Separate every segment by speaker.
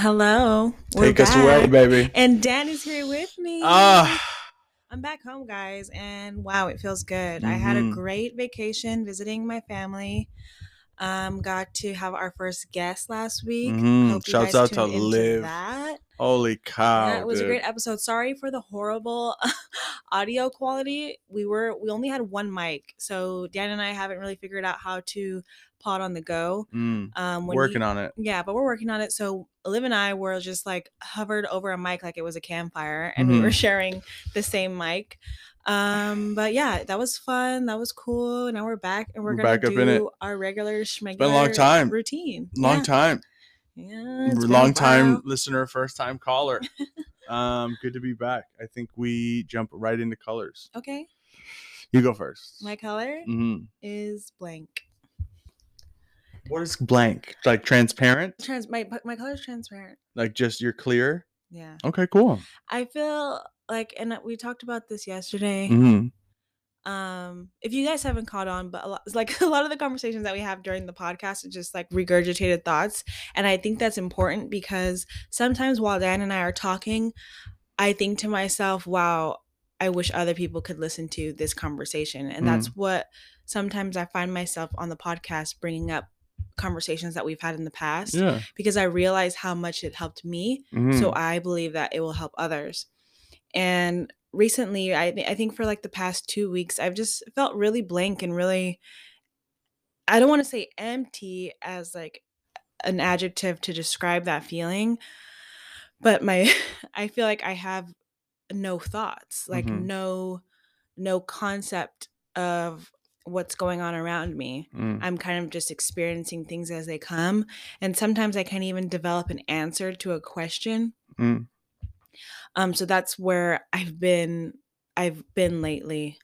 Speaker 1: Hello. we're
Speaker 2: Take us away,
Speaker 1: back.
Speaker 2: baby.
Speaker 1: And Dan is here with me.
Speaker 2: Ah,
Speaker 1: I'm back home, guys, and wow, it feels good. I had a
Speaker 2: Mhm.
Speaker 1: great vacation visiting my family. Um, got to have our first guest last week.
Speaker 2: Mhm. Shouts out to
Speaker 1: tuned
Speaker 2: Liv.
Speaker 1: That.
Speaker 2: holy cow!
Speaker 1: yeah, it was
Speaker 2: dude.
Speaker 1: a great episode. Sorry for the horrible audio quality. We were we only had one mic, so Dan and I haven't really figured out how to pod on the go.
Speaker 2: Mm,
Speaker 1: Um,
Speaker 2: working
Speaker 1: we,
Speaker 2: on it.
Speaker 1: Yeah, but we're working on it. So Liv and I were just like hovered over a mic like it was a campfire, and we were
Speaker 2: Mhm.
Speaker 1: sharing the same mic. Um, but yeah, that was fun. That was cool. Now we're back, and we're,
Speaker 2: We're
Speaker 1: gonna
Speaker 2: back up
Speaker 1: do our regular
Speaker 2: been a long time.
Speaker 1: routine.
Speaker 2: Long
Speaker 1: yeah.
Speaker 2: time,
Speaker 1: Yeah, it's been a
Speaker 2: long time listener, first time caller. um, good to be back. I think we jump right into colors.
Speaker 1: Okay,
Speaker 2: You go first.
Speaker 1: my color
Speaker 2: hmm
Speaker 1: is blank.
Speaker 2: What is blank? Like transparent?
Speaker 1: Trans. My my color is transparent.
Speaker 2: Like just you're clear?
Speaker 1: Yeah,
Speaker 2: Okay, cool.
Speaker 1: I feel like, and we talked about this yesterday.
Speaker 2: hmm
Speaker 1: um if you guys haven't caught on but a lot, like a lot of the conversations that we have during the podcast are just like regurgitated thoughts and i think that's important because sometimes while dan and i are talking i think to myself wow i wish other people could listen to this conversation and that's what sometimes i find myself on the podcast bringing up conversations that we've had in the past
Speaker 2: Yeah.
Speaker 1: because i realize how much it helped me
Speaker 2: Mhm.
Speaker 1: so I believe that it will help others. And recently, I I think for like the past two weeks, I've just felt really blank and really. I don't want to say empty as like an adjective to describe that feeling, but my I feel like I have no thoughts, like
Speaker 2: Mhm.
Speaker 1: no no concept of what's going on around me.
Speaker 2: Mm.
Speaker 1: I'm kind of just experiencing things as they come. And sometimes I can't even develop an answer to a question.
Speaker 2: Mm.
Speaker 1: Um, so that's where I've been I've been lately.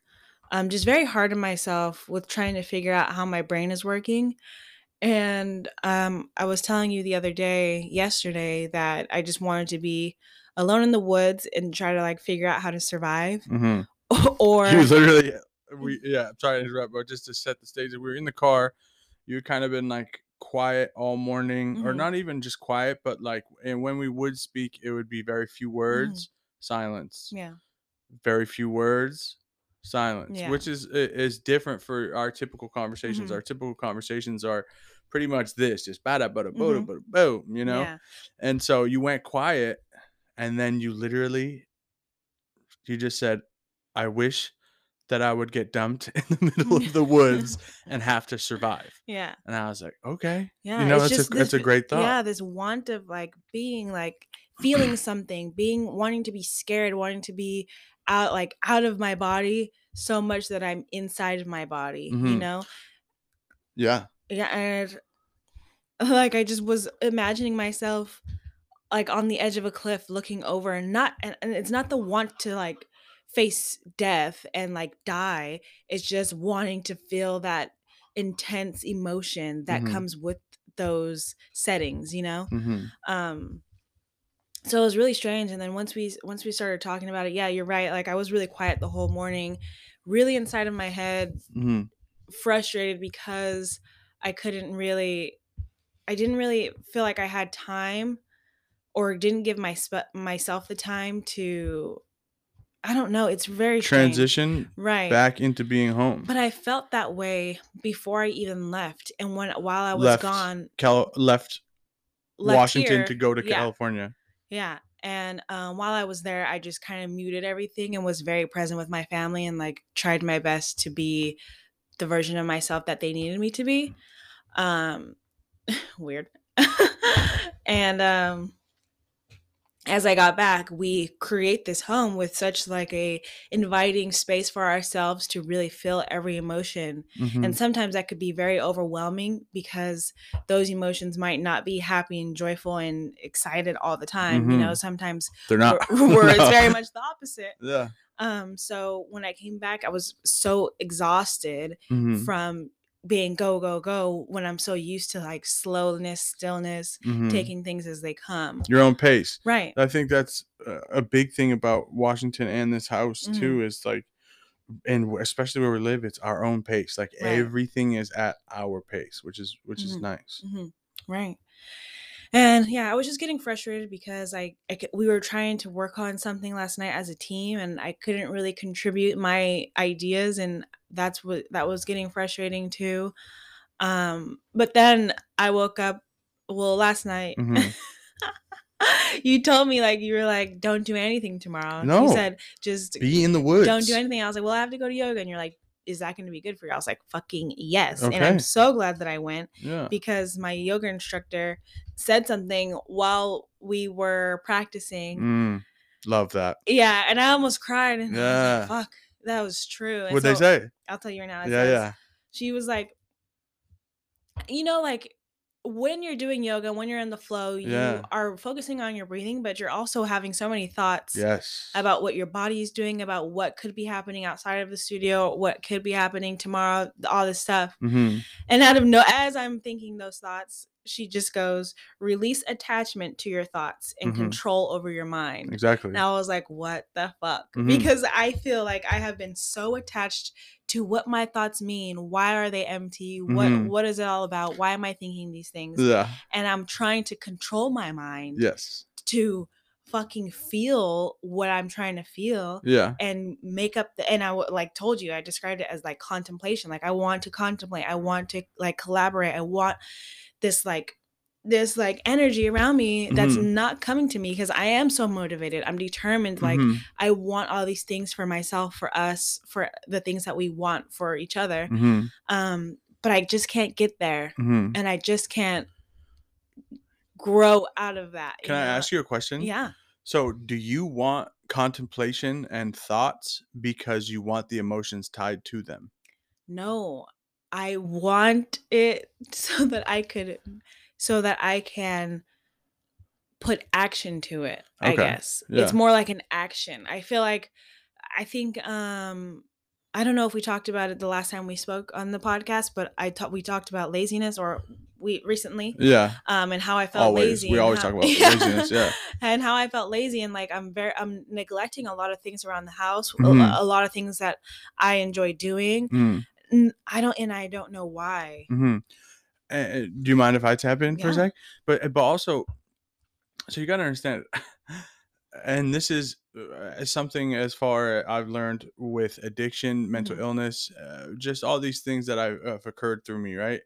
Speaker 1: I'm just very hard on myself with trying to figure out how my brain is working. And um, I was telling you the other day, yesterday, that I just wanted to be alone in the woods and try to like figure out how to survive.
Speaker 2: hmm
Speaker 1: or
Speaker 2: you literally we yeah i'm sorry to interrupt but just to set the stage we were in the car you had kind of been like quiet all morning or
Speaker 1: Mhm.
Speaker 2: not even just quiet but like and when we would speak it would be very few words silence
Speaker 1: yeah.
Speaker 2: very few words silence
Speaker 1: Yeah.
Speaker 2: which is is different for our typical conversations
Speaker 1: Mhm.
Speaker 2: our typical conversations are pretty much this just bada bada bada bada boom you know
Speaker 1: Yeah.
Speaker 2: and so you went quiet and then you literally you just said, I wish that I would get dumped in the middle of the woods and have to survive.
Speaker 1: Yeah.
Speaker 2: And I was like, okay.
Speaker 1: Yeah.
Speaker 2: you know,
Speaker 1: it's
Speaker 2: that's
Speaker 1: just
Speaker 2: a that's a great thought.
Speaker 1: Yeah, this want of like being like feeling something, being wanting to be scared, wanting to be out like out of my body so much that I'm inside of my body, you
Speaker 2: Mhm.
Speaker 1: know?
Speaker 2: Yeah.
Speaker 1: Yeah, and like I just was imagining myself like on the edge of a cliff looking over and not and, and it's not the want to like face death and like die it's just wanting to feel that intense emotion that
Speaker 2: Mhm.
Speaker 1: comes with those settings you know?
Speaker 2: Hmm
Speaker 1: um so it was really strange and then once we once we started talking about it yeah you're right like i was really quiet the whole morning really inside of my head
Speaker 2: hmm
Speaker 1: frustrated because I couldn't really I didn't really feel like I had time or didn't give my sp- myself the time to I don't know, it's very strange.
Speaker 2: Transition
Speaker 1: right.
Speaker 2: back into being home.
Speaker 1: But I felt that way before I even left and when while I was
Speaker 2: Left
Speaker 1: gone
Speaker 2: Cal- left,
Speaker 1: left
Speaker 2: Washington
Speaker 1: here-
Speaker 2: to go to
Speaker 1: yeah,
Speaker 2: California.
Speaker 1: Yeah. And um, while I was there, I just kind of muted everything and was very present with my family and like tried my best to be the version of myself that they needed me to be. Um, weird. and um, as I got back, we create this home with such like a inviting space for ourselves to really feel every emotion
Speaker 2: Mhm.
Speaker 1: and sometimes that could be very overwhelming because those emotions might not be happy and joyful and excited all the time you know sometimes
Speaker 2: They're not.
Speaker 1: we're, we're- it's very much the opposite
Speaker 2: Yeah.
Speaker 1: um so when i came back i was so exhausted
Speaker 2: Mhm.
Speaker 1: from being go go go when i'm so used to like slowness stillness
Speaker 2: Mhm.
Speaker 1: taking things as they come
Speaker 2: your own pace.
Speaker 1: right
Speaker 2: I think that's a big thing about Washington and this house
Speaker 1: Mhm.
Speaker 2: too is like and especially where we live it's our own pace. Like
Speaker 1: Right.
Speaker 2: everything is at our pace, which is which is
Speaker 1: Mhm.
Speaker 2: nice.
Speaker 1: hmm Right. And yeah, I was just getting frustrated because I we were trying to work on something last night as a team and I couldn't really contribute my ideas and that's what that was getting frustrating too. Um but then I woke up well last night
Speaker 2: Mhm.
Speaker 1: you told me like you were like don't do anything tomorrow.
Speaker 2: No.
Speaker 1: You said just
Speaker 2: Be in the woods.
Speaker 1: don't do anything. I was like, well, I have to go to yoga and you're like is that going to be good for you? I was like, fucking yes. And I'm so glad that I went
Speaker 2: Yeah.
Speaker 1: because my yoga instructor said something while we were practicing.
Speaker 2: Mm, love that.
Speaker 1: Yeah, and I almost cried. And I was
Speaker 2: Yeah.
Speaker 1: like, fuck, that was true.
Speaker 2: What they say?
Speaker 1: I'll tell you right now.
Speaker 2: Yeah,
Speaker 1: says-
Speaker 2: yeah.
Speaker 1: She was like, you know, like when you're doing yoga, when you're in the flow, you
Speaker 2: Yeah.
Speaker 1: are focusing on your breathing, but you're also having so many thoughts
Speaker 2: Yes.
Speaker 1: about what your body is doing, about what could be happening outside of the studio, what could be happening tomorrow, all this stuff.
Speaker 2: hmm
Speaker 1: And out of no, as I'm thinking those thoughts, she just goes, release attachment to your thoughts and
Speaker 2: Mhm.
Speaker 1: control over your mind.
Speaker 2: Exactly.
Speaker 1: And I was like, what the fuck?
Speaker 2: Mhm.
Speaker 1: Because I feel like I have been so attached to what my thoughts mean. Why are they empty? What
Speaker 2: Mhm.
Speaker 1: what is it all about? Why am I thinking these things?
Speaker 2: yeah.
Speaker 1: And I'm trying to control my mind
Speaker 2: Yes.
Speaker 1: to fucking feel what I'm trying to feel
Speaker 2: Yeah.
Speaker 1: and make up the and I like told you I described it as like contemplation like I want to contemplate I want to like collaborate I want this like this like energy around me that's
Speaker 2: Mhm.
Speaker 1: not coming to me because I am so motivated I'm determined like
Speaker 2: Mhm.
Speaker 1: I want all these things for myself for us for the things that we want for each other
Speaker 2: Mhm.
Speaker 1: um but I just can't get there
Speaker 2: Mhm.
Speaker 1: and I just can't grow out of that
Speaker 2: Can I ask you a question?
Speaker 1: yeah
Speaker 2: So, do you want contemplation and thoughts because you want the emotions tied to them?
Speaker 1: No, I want it so that I could, so that I can put action to it. I guess
Speaker 2: yeah.
Speaker 1: it's more like an action. I feel like, I think, um, I don't know if we talked about it the last time we spoke on the podcast, but I thought we talked about laziness or we recently,
Speaker 2: Yeah.
Speaker 1: um, and how I felt
Speaker 2: Always.
Speaker 1: lazy.
Speaker 2: We always
Speaker 1: how-
Speaker 2: talk about laziness, yeah.
Speaker 1: and how I felt lazy and like I'm very, I'm neglecting a lot of things around the house, a-
Speaker 2: Mhm.
Speaker 1: a lot of things that I enjoy doing.
Speaker 2: Mm.
Speaker 1: I don't, and I don't know why.
Speaker 2: hmm do you mind if I tap in for a sec? But but also, so you got to understand, and this is uh, something as far I've learned with addiction, mental
Speaker 1: Mhm.
Speaker 2: illness, uh, just all these things that I've have occurred through me. Right.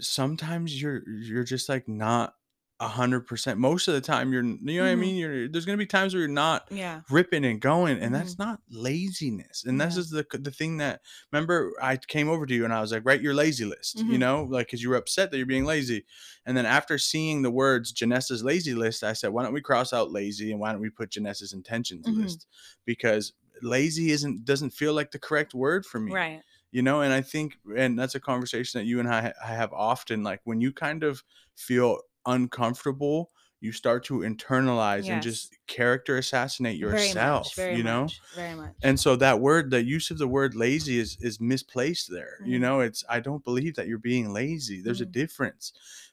Speaker 2: Sometimes you're you're just like not a hundred percent. Most of the time, you're you know what I
Speaker 1: Mhm.
Speaker 2: mean. You're there's gonna be times where you're not
Speaker 1: Yeah.
Speaker 2: ripping and going and that's not laziness and this is the the thing that remember i came over to you and i was like write your lazy list you
Speaker 1: Mhm.
Speaker 2: know like because you were upset that you're being lazy and then after seeing the words janessa's lazy list i said why don't we cross out lazy and why don't we put janessa's intentions
Speaker 1: Mhm.
Speaker 2: list because lazy isn't doesn't feel like the correct word for me
Speaker 1: Right.
Speaker 2: You know and i think and that's a conversation that you and i, I have often like when you kind of feel uncomfortable you start to internalize and just character assassinate
Speaker 1: Very
Speaker 2: yourself
Speaker 1: much. Very
Speaker 2: you know
Speaker 1: much. Very much.
Speaker 2: and so that word the use of the word lazy is is misplaced there you
Speaker 1: Mhm.
Speaker 2: know it's i don't believe that you're being lazy there's a
Speaker 1: Mhm.
Speaker 2: difference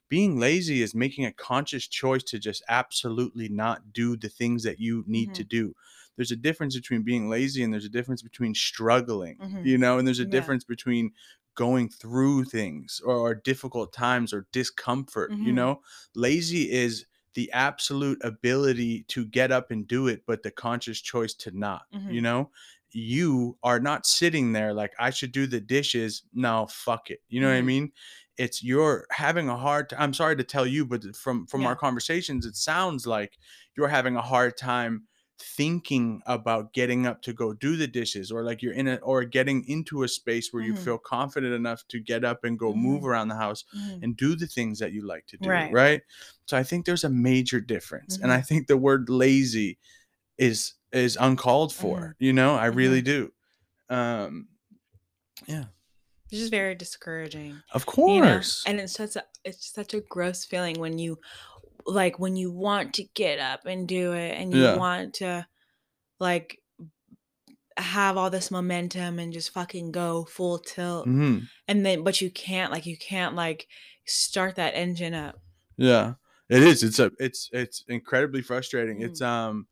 Speaker 2: being lazy is making a conscious choice to just absolutely not do the things that you need to do there's a difference between being lazy and there's a difference between struggling
Speaker 1: Mhm.
Speaker 2: you know and there's a
Speaker 1: Yeah.
Speaker 2: difference between going through things or, or difficult times or discomfort you
Speaker 1: Mhm.
Speaker 2: know lazy is the absolute ability to get up and do it but the conscious choice to not you
Speaker 1: Mhm.
Speaker 2: know you are not sitting there like i should do the dishes no fuck it you know what i
Speaker 1: Mhm.
Speaker 2: mean it's you're having a hard time i'm sorry to tell you but from from
Speaker 1: Yeah.
Speaker 2: our conversations it sounds like you're having a hard time thinking about getting up to go do the dishes or like you're in it or getting into a space where you
Speaker 1: Mhm.
Speaker 2: feel confident enough to get up and go move
Speaker 1: Mhm.
Speaker 2: around the house
Speaker 1: Mhm.
Speaker 2: and do the things that you like to do right,
Speaker 1: Right.
Speaker 2: so i think there's a major difference and
Speaker 1: Mhm.
Speaker 2: i think the word lazy is is uncalled for
Speaker 1: Mhm.
Speaker 2: you know i really do um yeah
Speaker 1: It's just very discouraging.
Speaker 2: of
Speaker 1: you know?
Speaker 2: course
Speaker 1: And it's such a it's such a gross feeling when you like when you want to get up and do it and you
Speaker 2: Yeah.
Speaker 1: want to like have all this momentum and just fucking go full tilt
Speaker 2: hmm
Speaker 1: and then but you can't like you can't like start that engine up
Speaker 2: yeah it is it's a it's it's incredibly frustrating
Speaker 1: Mhm.
Speaker 2: it's um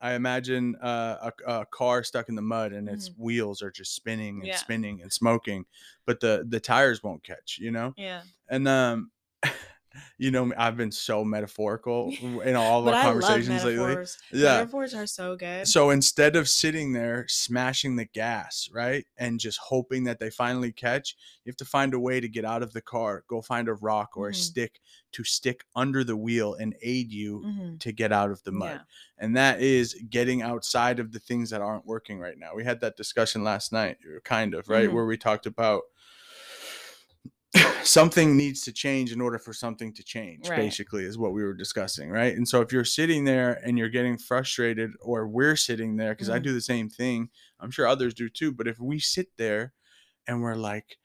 Speaker 2: i imagine uh, a, a car stuck in the mud and its wheels are just spinning and
Speaker 1: Mm-hmm. Yeah.
Speaker 2: spinning and smoking but the the tires won't catch you know
Speaker 1: yeah
Speaker 2: and um you know, I've been so metaphorical in all of our conversations lately. Yeah.
Speaker 1: Metaphors are so good.
Speaker 2: So instead of sitting there smashing the gas, right, and just hoping that they finally catch, you have to find a way to get out of the car, go find a rock or a
Speaker 1: Mhm.
Speaker 2: stick to stick under the wheel and aid you
Speaker 1: Mhm.
Speaker 2: to get out of the mud.
Speaker 1: Yeah.
Speaker 2: And that is getting outside of the things that aren't working right now. We had that discussion last night, kind of, right,
Speaker 1: Mhm.
Speaker 2: where we talked about something needs to change in order for something to change
Speaker 1: Right.
Speaker 2: basically is what we were discussing right and so if you're sitting there and you're getting frustrated or we're sitting there because i
Speaker 1: Mhm.
Speaker 2: do the same thing i'm sure others do too but if we sit there and we're like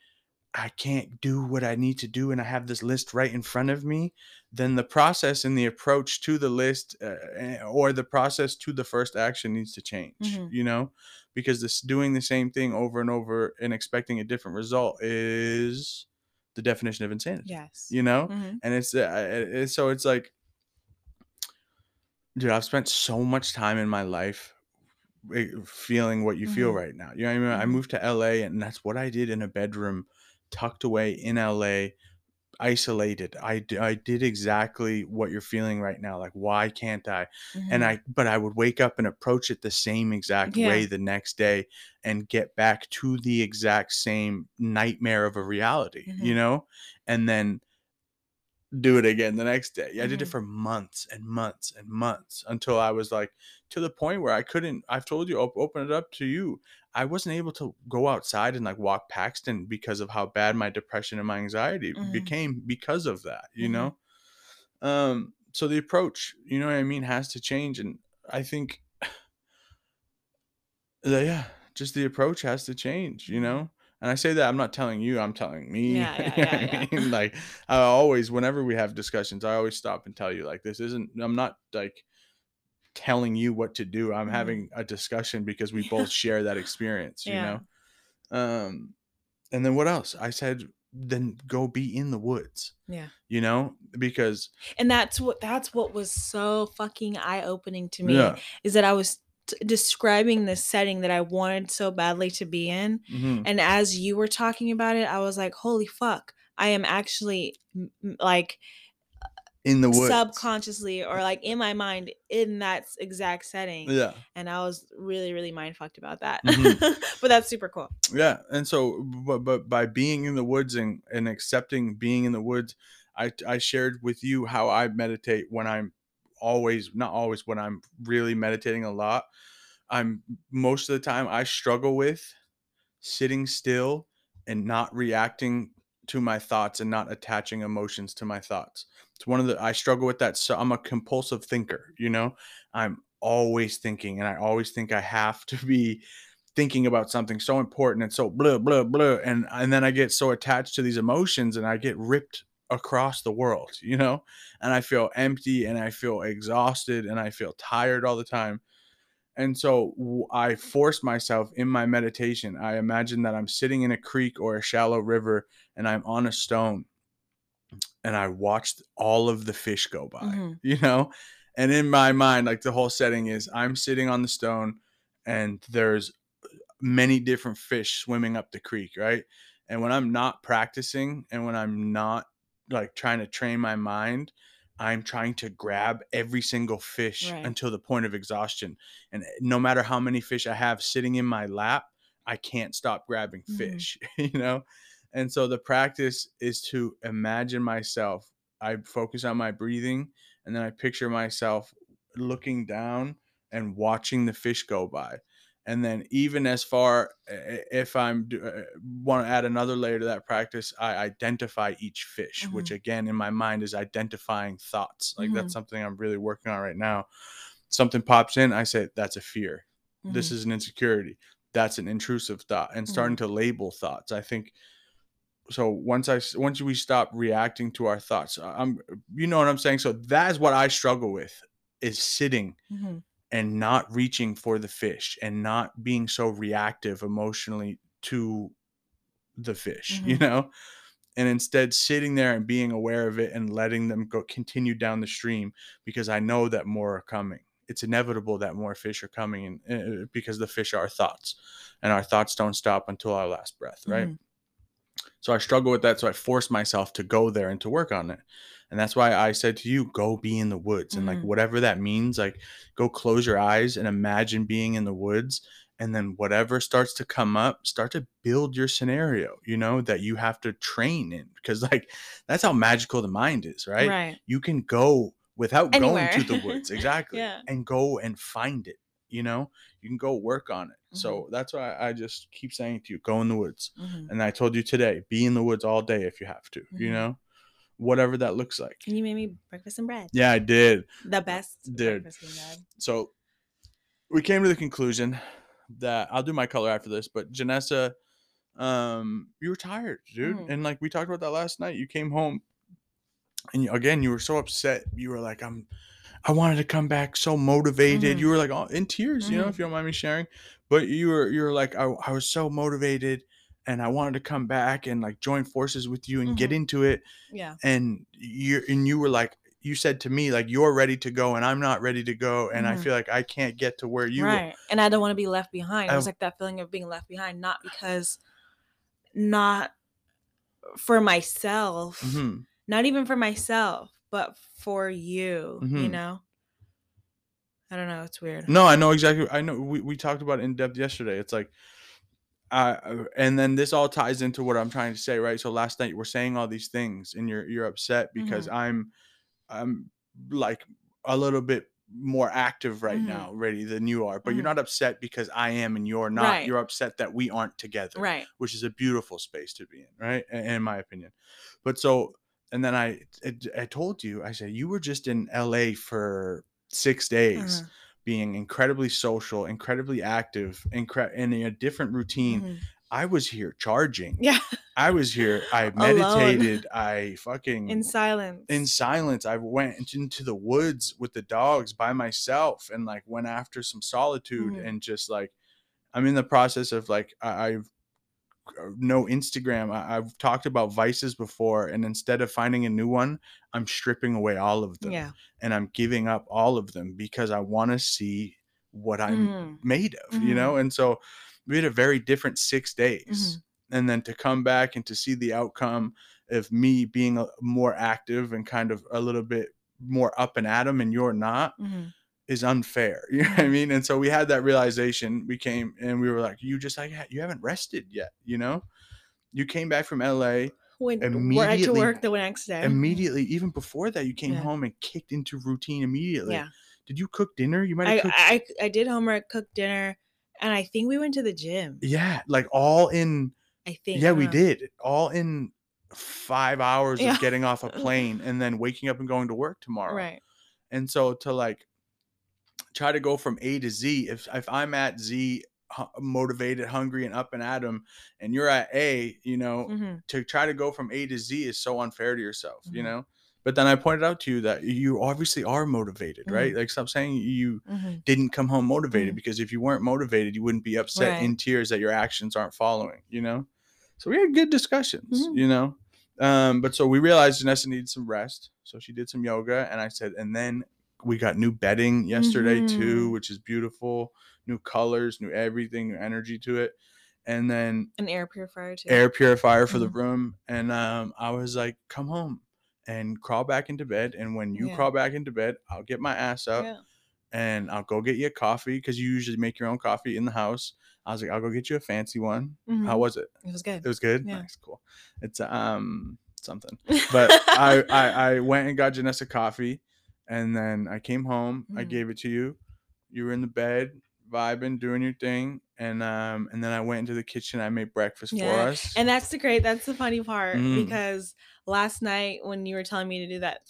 Speaker 2: i can't do what i need to do and i have this list right in front of me then the process and the approach to the list uh, eh, or the process to the first action needs to change
Speaker 1: Mhm.
Speaker 2: you know because this doing the same thing over and over and expecting a different result is the definition of insanity
Speaker 1: Yes.
Speaker 2: you know
Speaker 1: Mhm.
Speaker 2: and it's, uh, so it's like dude i've spent so much time in my life eh, feeling what you feel
Speaker 1: Mhm.
Speaker 2: right now you know what i mean i
Speaker 1: Mhm.
Speaker 2: moved to la and that's what i did in a bedroom tucked away in la isolated i i did exactly what you're feeling right now like why can't i and
Speaker 1: Mhm.
Speaker 2: i but i would wake up and approach it the same exact way the next day and get back to the exact same nightmare of a reality you
Speaker 1: Mhm.
Speaker 2: know and then do it again the next day i did it
Speaker 1: Mhm.
Speaker 2: for months and months and months until i was like to the point where i couldn't i've told you op- open it up to you i wasn't able to go outside and like walk paxton because of how bad my depression and my anxiety
Speaker 1: Mhm.
Speaker 2: became because of that you
Speaker 1: Mhm.
Speaker 2: know um so the approach you know what i mean has to change and i think that, yeah just the approach has to change you know and i say that i'm not telling you i'm telling me
Speaker 1: Yeah, yeah,
Speaker 2: You know
Speaker 1: yeah,
Speaker 2: I mean? like i always whenever we have discussions i always stop and tell you like this isn't i'm not like telling you what to do. I'm
Speaker 1: Mhm.
Speaker 2: having a discussion because we
Speaker 1: Yeah.
Speaker 2: both share that experience you know? Um and then what else? I said then go be in the woods
Speaker 1: Yeah.
Speaker 2: you know? Because
Speaker 1: And that's what that's what was so fucking eye-opening to me
Speaker 2: yeah.
Speaker 1: is that I was t- describing this setting that I wanted so badly to be in
Speaker 2: mhm,
Speaker 1: and as you were talking about it I was like holy fuck. I am actually m- like
Speaker 2: in the woods.
Speaker 1: subconsciously or like in my mind in that exact setting
Speaker 2: yeah.
Speaker 1: and I was really really mind fucked about that.
Speaker 2: Mhm.
Speaker 1: but that's super cool.
Speaker 2: Yeah and so but, but by being in the woods and, and accepting being in the woods I, I shared with you how i meditate when i'm always not always when i'm really meditating a lot. I'm most of the time i struggle with sitting still and not reacting to my thoughts and not attaching emotions to my thoughts it's one of the i struggle with that so i'm a compulsive thinker you know i'm always thinking and i always think i have to be thinking about something so important and so blah blah blah and and then I get so attached to these emotions and I get ripped across the world, you know? And I feel empty and I feel exhausted and I feel tired all the time. And so I force myself in my meditation. I imagine that I'm sitting in a creek or a shallow river and I'm on a stone and I watched all of the fish go by,
Speaker 1: Mhm.
Speaker 2: you know? And in my mind, like the whole setting is I'm sitting on the stone and there's many different fish swimming up the creek, right? And when I'm not practicing and when I'm not like trying to train my mind, I'm trying to grab every single fish
Speaker 1: Right.
Speaker 2: until the point of exhaustion. And no matter how many fish I have sitting in my lap, I can't stop grabbing
Speaker 1: Mhm.
Speaker 2: fish, you know? And so the practice is to imagine myself. I focus on my breathing and then I picture myself looking down and watching the fish go by and then even as far if i'm uh, want to add another layer to that practice i identify each fish which
Speaker 1: Mhm.
Speaker 2: again in my mind is identifying thoughts like that's
Speaker 1: Mhm.
Speaker 2: something i'm really working on right now something pops in i say that's a fear this
Speaker 1: Mhm.
Speaker 2: is an insecurity that's an intrusive thought and starting to label thoughts i think so once i once we stop reacting to our thoughts I- i'm you know what i'm saying so that is what i struggle with is sitting
Speaker 1: Mhm.
Speaker 2: and not reaching for the fish and not being so reactive emotionally to the fish, you
Speaker 1: Mhm.
Speaker 2: know, and instead sitting there and being aware of it and letting them go continue down the stream because I know that more are coming. It's inevitable that more fish are coming, and uh, because the fish are our thoughts, and our thoughts don't stop until our last breath, right?
Speaker 1: Mhm.
Speaker 2: So I struggle with that. So I force myself to go there and to work on it. And that's why I said to you, go be in the woods. And like
Speaker 1: Mhm.
Speaker 2: whatever that means, like go close your eyes and imagine being in the woods. And then whatever starts to come up, start to build your scenario, you know, that you have to train in. Because like that's how magical the mind is, right?
Speaker 1: Right.
Speaker 2: You can go without
Speaker 1: Anywhere.
Speaker 2: going to the woods. Exactly.
Speaker 1: Yeah.
Speaker 2: And go and find it. You know, you can go work on it. So
Speaker 1: Mm-hmm.
Speaker 2: that's why I just keep saying to you, go in the woods.
Speaker 1: Mhm.
Speaker 2: And I told you today, be in the woods all day if you have to, you
Speaker 1: Mhm.
Speaker 2: know, whatever that looks like.
Speaker 1: And you made me breakfast and bread.
Speaker 2: Yeah, I did.
Speaker 1: The best
Speaker 2: Dude. So we came to the conclusion that I'll do my color after this, but Janessa, um, you were tired, dude.
Speaker 1: Mhm.
Speaker 2: And like we talked about that last night. You came home and you, again, you were so upset. You were like, I'm I wanted to come back so motivated.
Speaker 1: Mhm.
Speaker 2: You were like all in tears, you know,
Speaker 1: Mhm.
Speaker 2: if you don't mind me sharing. But you were you were like, I, I was so motivated and I wanted to come back and like join forces with you and get
Speaker 1: Mhm.
Speaker 2: into it.
Speaker 1: Yeah.
Speaker 2: and you and you were like you said to me like you're ready to go and I'm not ready to go and I
Speaker 1: Mhm.
Speaker 2: feel like I can't get to where you
Speaker 1: right. And I don't want to be left behind. It was like that feeling of being left behind, not because, not for myself,
Speaker 2: Mhm.
Speaker 1: not even for myself, but for you, you
Speaker 2: Mhm.
Speaker 1: know? I don't know. It's weird.
Speaker 2: No, I know exactly. I know we, we talked about it in depth yesterday. It's like, uh, and then this all ties into what I'm trying to say, right? So last night you were saying all these things, and you're you're upset because
Speaker 1: Mhm.
Speaker 2: I'm, I'm like a little bit more active right
Speaker 1: Mhm.
Speaker 2: now, ready than you are. But you're
Speaker 1: Mhm.
Speaker 2: not upset because I am and you're not.
Speaker 1: Right.
Speaker 2: You're upset that we aren't together.
Speaker 1: Right.
Speaker 2: which is a beautiful space to be in, right? In, in my opinion. But so, and then I, I, told you, I said, you were just in LA for six days,
Speaker 1: Uh-huh.
Speaker 2: being incredibly social, incredibly active, incre- in a different routine.
Speaker 1: Mhm.
Speaker 2: I was here charging.
Speaker 1: Yeah.
Speaker 2: I was here. I meditated. I fucking
Speaker 1: In silence.
Speaker 2: in silence i went into the woods with the dogs by myself and like went after some solitude
Speaker 1: Mhm.
Speaker 2: and just like i'm in the process of like I, i've uh, no instagram I, i've talked about vices before and instead of finding a new one i'm stripping away all of them
Speaker 1: yeah.
Speaker 2: and i'm giving up all of them because i want to see what i'm
Speaker 1: Mhm.
Speaker 2: made of you
Speaker 1: Mhm.
Speaker 2: know and so we had a very different six days
Speaker 1: Mhm.
Speaker 2: and then to come back and to see the outcome of me being a, more active and kind of a little bit more up and at 'em and you're not
Speaker 1: Mhm.
Speaker 2: Is unfair you know what i
Speaker 1: Mhm.
Speaker 2: mean and so we had that realization we came and we were like you just like you haven't rested yet you know you came back from la
Speaker 1: Went right to work the next day.
Speaker 2: immediately even before that you came
Speaker 1: Yeah.
Speaker 2: home and kicked into routine immediately
Speaker 1: Yeah.
Speaker 2: did you cook dinner you might
Speaker 1: I,
Speaker 2: have cooked
Speaker 1: I I did homework, cooked dinner, and I think we went to the gym.
Speaker 2: yeah like all in
Speaker 1: I think.
Speaker 2: Yeah,
Speaker 1: I
Speaker 2: we did. All in five hours
Speaker 1: Yeah.
Speaker 2: of getting off a plane and then waking up and going to work tomorrow.
Speaker 1: Right.
Speaker 2: And so to like try to go from A to Z, if if I'm at Z motivated, hungry, and up and at 'em, and you're at A, you know,
Speaker 1: hmm
Speaker 2: to try to go from A to Z is so unfair to yourself, you
Speaker 1: Mhm.
Speaker 2: know. But then I pointed out to you that you obviously are motivated, right? Like stop saying you
Speaker 1: hmm
Speaker 2: didn't come home motivated
Speaker 1: Mhm.
Speaker 2: because if you weren't motivated, you wouldn't be upset in tears that your actions aren't following, you know? So we had good discussions,
Speaker 1: Mhm.
Speaker 2: you know? Um, but so we realized Janessa needed some rest. So she did some yoga and I said, and then we got new bedding yesterday too,
Speaker 1: Mhm.
Speaker 2: which is beautiful, new colors, new everything, new energy to it. And then
Speaker 1: An air purifier too.
Speaker 2: air purifier for the
Speaker 1: Mhm.
Speaker 2: room. And um, I was like, come home and crawl back into bed. And when you
Speaker 1: Yeah.
Speaker 2: crawl back into bed, I'll get my ass up
Speaker 1: Yeah.
Speaker 2: and I'll go get you a coffee because you usually make your own coffee in the house. I was like, I'll go get you a fancy one. How
Speaker 1: Mhm.
Speaker 2: was it?
Speaker 1: It was good.
Speaker 2: It was good.
Speaker 1: Yeah.
Speaker 2: Nice, cool. It's um something. But I, I I went and got Janessa coffee, and then I came home. I
Speaker 1: Mhm.
Speaker 2: gave it to you. You were in the bed, vibing, doing your thing, and um and then I went into the kitchen. I made breakfast for
Speaker 1: Yeah,
Speaker 2: us.
Speaker 1: And that's the great. That's the funny part
Speaker 2: Mhm.
Speaker 1: because last night when you were telling me to do that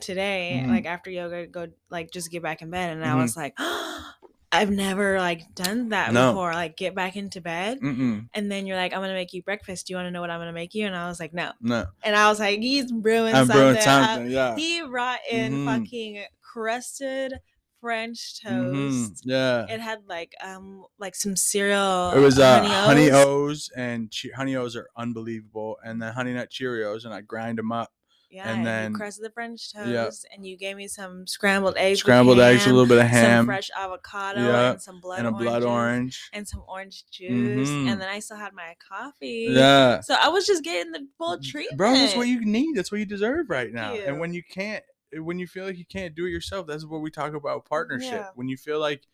Speaker 1: today,
Speaker 2: Mhm.
Speaker 1: like after yoga, go like just get back in bed, and I
Speaker 2: Mhm.
Speaker 1: was like, I've never like done that
Speaker 2: No.
Speaker 1: before. Like get back into bed,
Speaker 2: Mm-mm,
Speaker 1: and then you're like, I'm gonna make you breakfast. Do you want to know what I'm gonna make you? And I was like, no.
Speaker 2: no,
Speaker 1: And I was like, he's brewing
Speaker 2: I'm
Speaker 1: something.
Speaker 2: brewing
Speaker 1: Uh,
Speaker 2: something. Yeah.
Speaker 1: He brought in
Speaker 2: Mhm.
Speaker 1: fucking crusted French
Speaker 2: Mhm,
Speaker 1: toast.
Speaker 2: Yeah.
Speaker 1: It had like um like some cereal.
Speaker 2: It was uh,
Speaker 1: honey
Speaker 2: honey. O's and che- honey O's are unbelievable, and then honey nut Cheerios, and I grind them up
Speaker 1: Yeah,
Speaker 2: and then
Speaker 1: you crusted the French toast,
Speaker 2: yeah.
Speaker 1: and you gave me some scrambled eggs,
Speaker 2: scrambled eggs, a little bit of ham,
Speaker 1: some
Speaker 2: ham,
Speaker 1: fresh avocado,
Speaker 2: Yeah,
Speaker 1: and some blood
Speaker 2: and a blood orange.
Speaker 1: and some orange juice,
Speaker 2: Mhm.
Speaker 1: and then I still had my coffee.
Speaker 2: Yeah.
Speaker 1: So I was just getting the full treatment,
Speaker 2: Bro, that's what you need. That's what you deserve right now. And when you can't, eh, when you feel like you can't do it yourself, that's what we talk about partnership.
Speaker 1: Yeah.
Speaker 2: When you feel like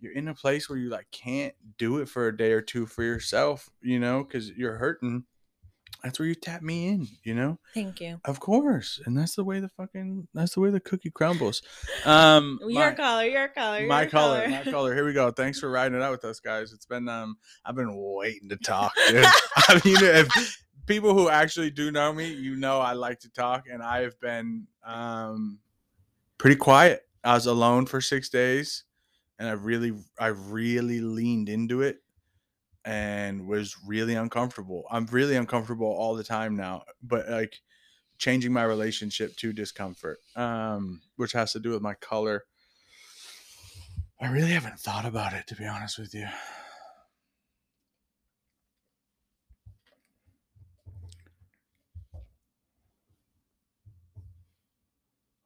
Speaker 2: you're in a place where you like can't do it for a day or two for yourself, you know, because you're hurting. That's where you tap me in, you know.
Speaker 1: Thank you.
Speaker 2: Of course, and that's the way the fucking that's the way the cookie crumbles. Um,
Speaker 1: Your
Speaker 2: my-
Speaker 1: color, your color,
Speaker 2: my
Speaker 1: your
Speaker 2: color, my color. Here we go. Thanks for riding it out with us, guys. It's been um, I've been waiting to talk, dude. I mean, if people who actually do know me, you know I like to talk, and I have been um, pretty quiet. I was alone for six days, and I really, I really leaned into it, and was really uncomfortable. I'm really uncomfortable all the time now, but like changing my relationship to discomfort, um, which has to do with my color. I really haven't thought about it to be honest with you.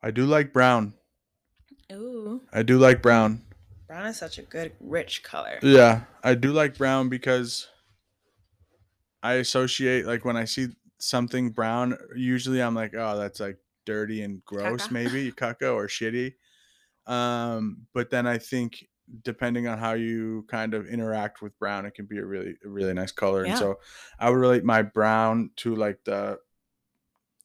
Speaker 2: I do like brown.
Speaker 1: Ooh,
Speaker 2: I do like brown.
Speaker 1: Brown is such a good, rich color.
Speaker 2: Yeah, I do like brown because I associate like when I see something brown, usually I'm like, oh, that's like dirty and gross,
Speaker 1: Caca.
Speaker 2: maybe caca or shitty. Um, but then I think depending on how you kind of interact with brown, it can be a really a really nice color. And so I would relate my brown to like the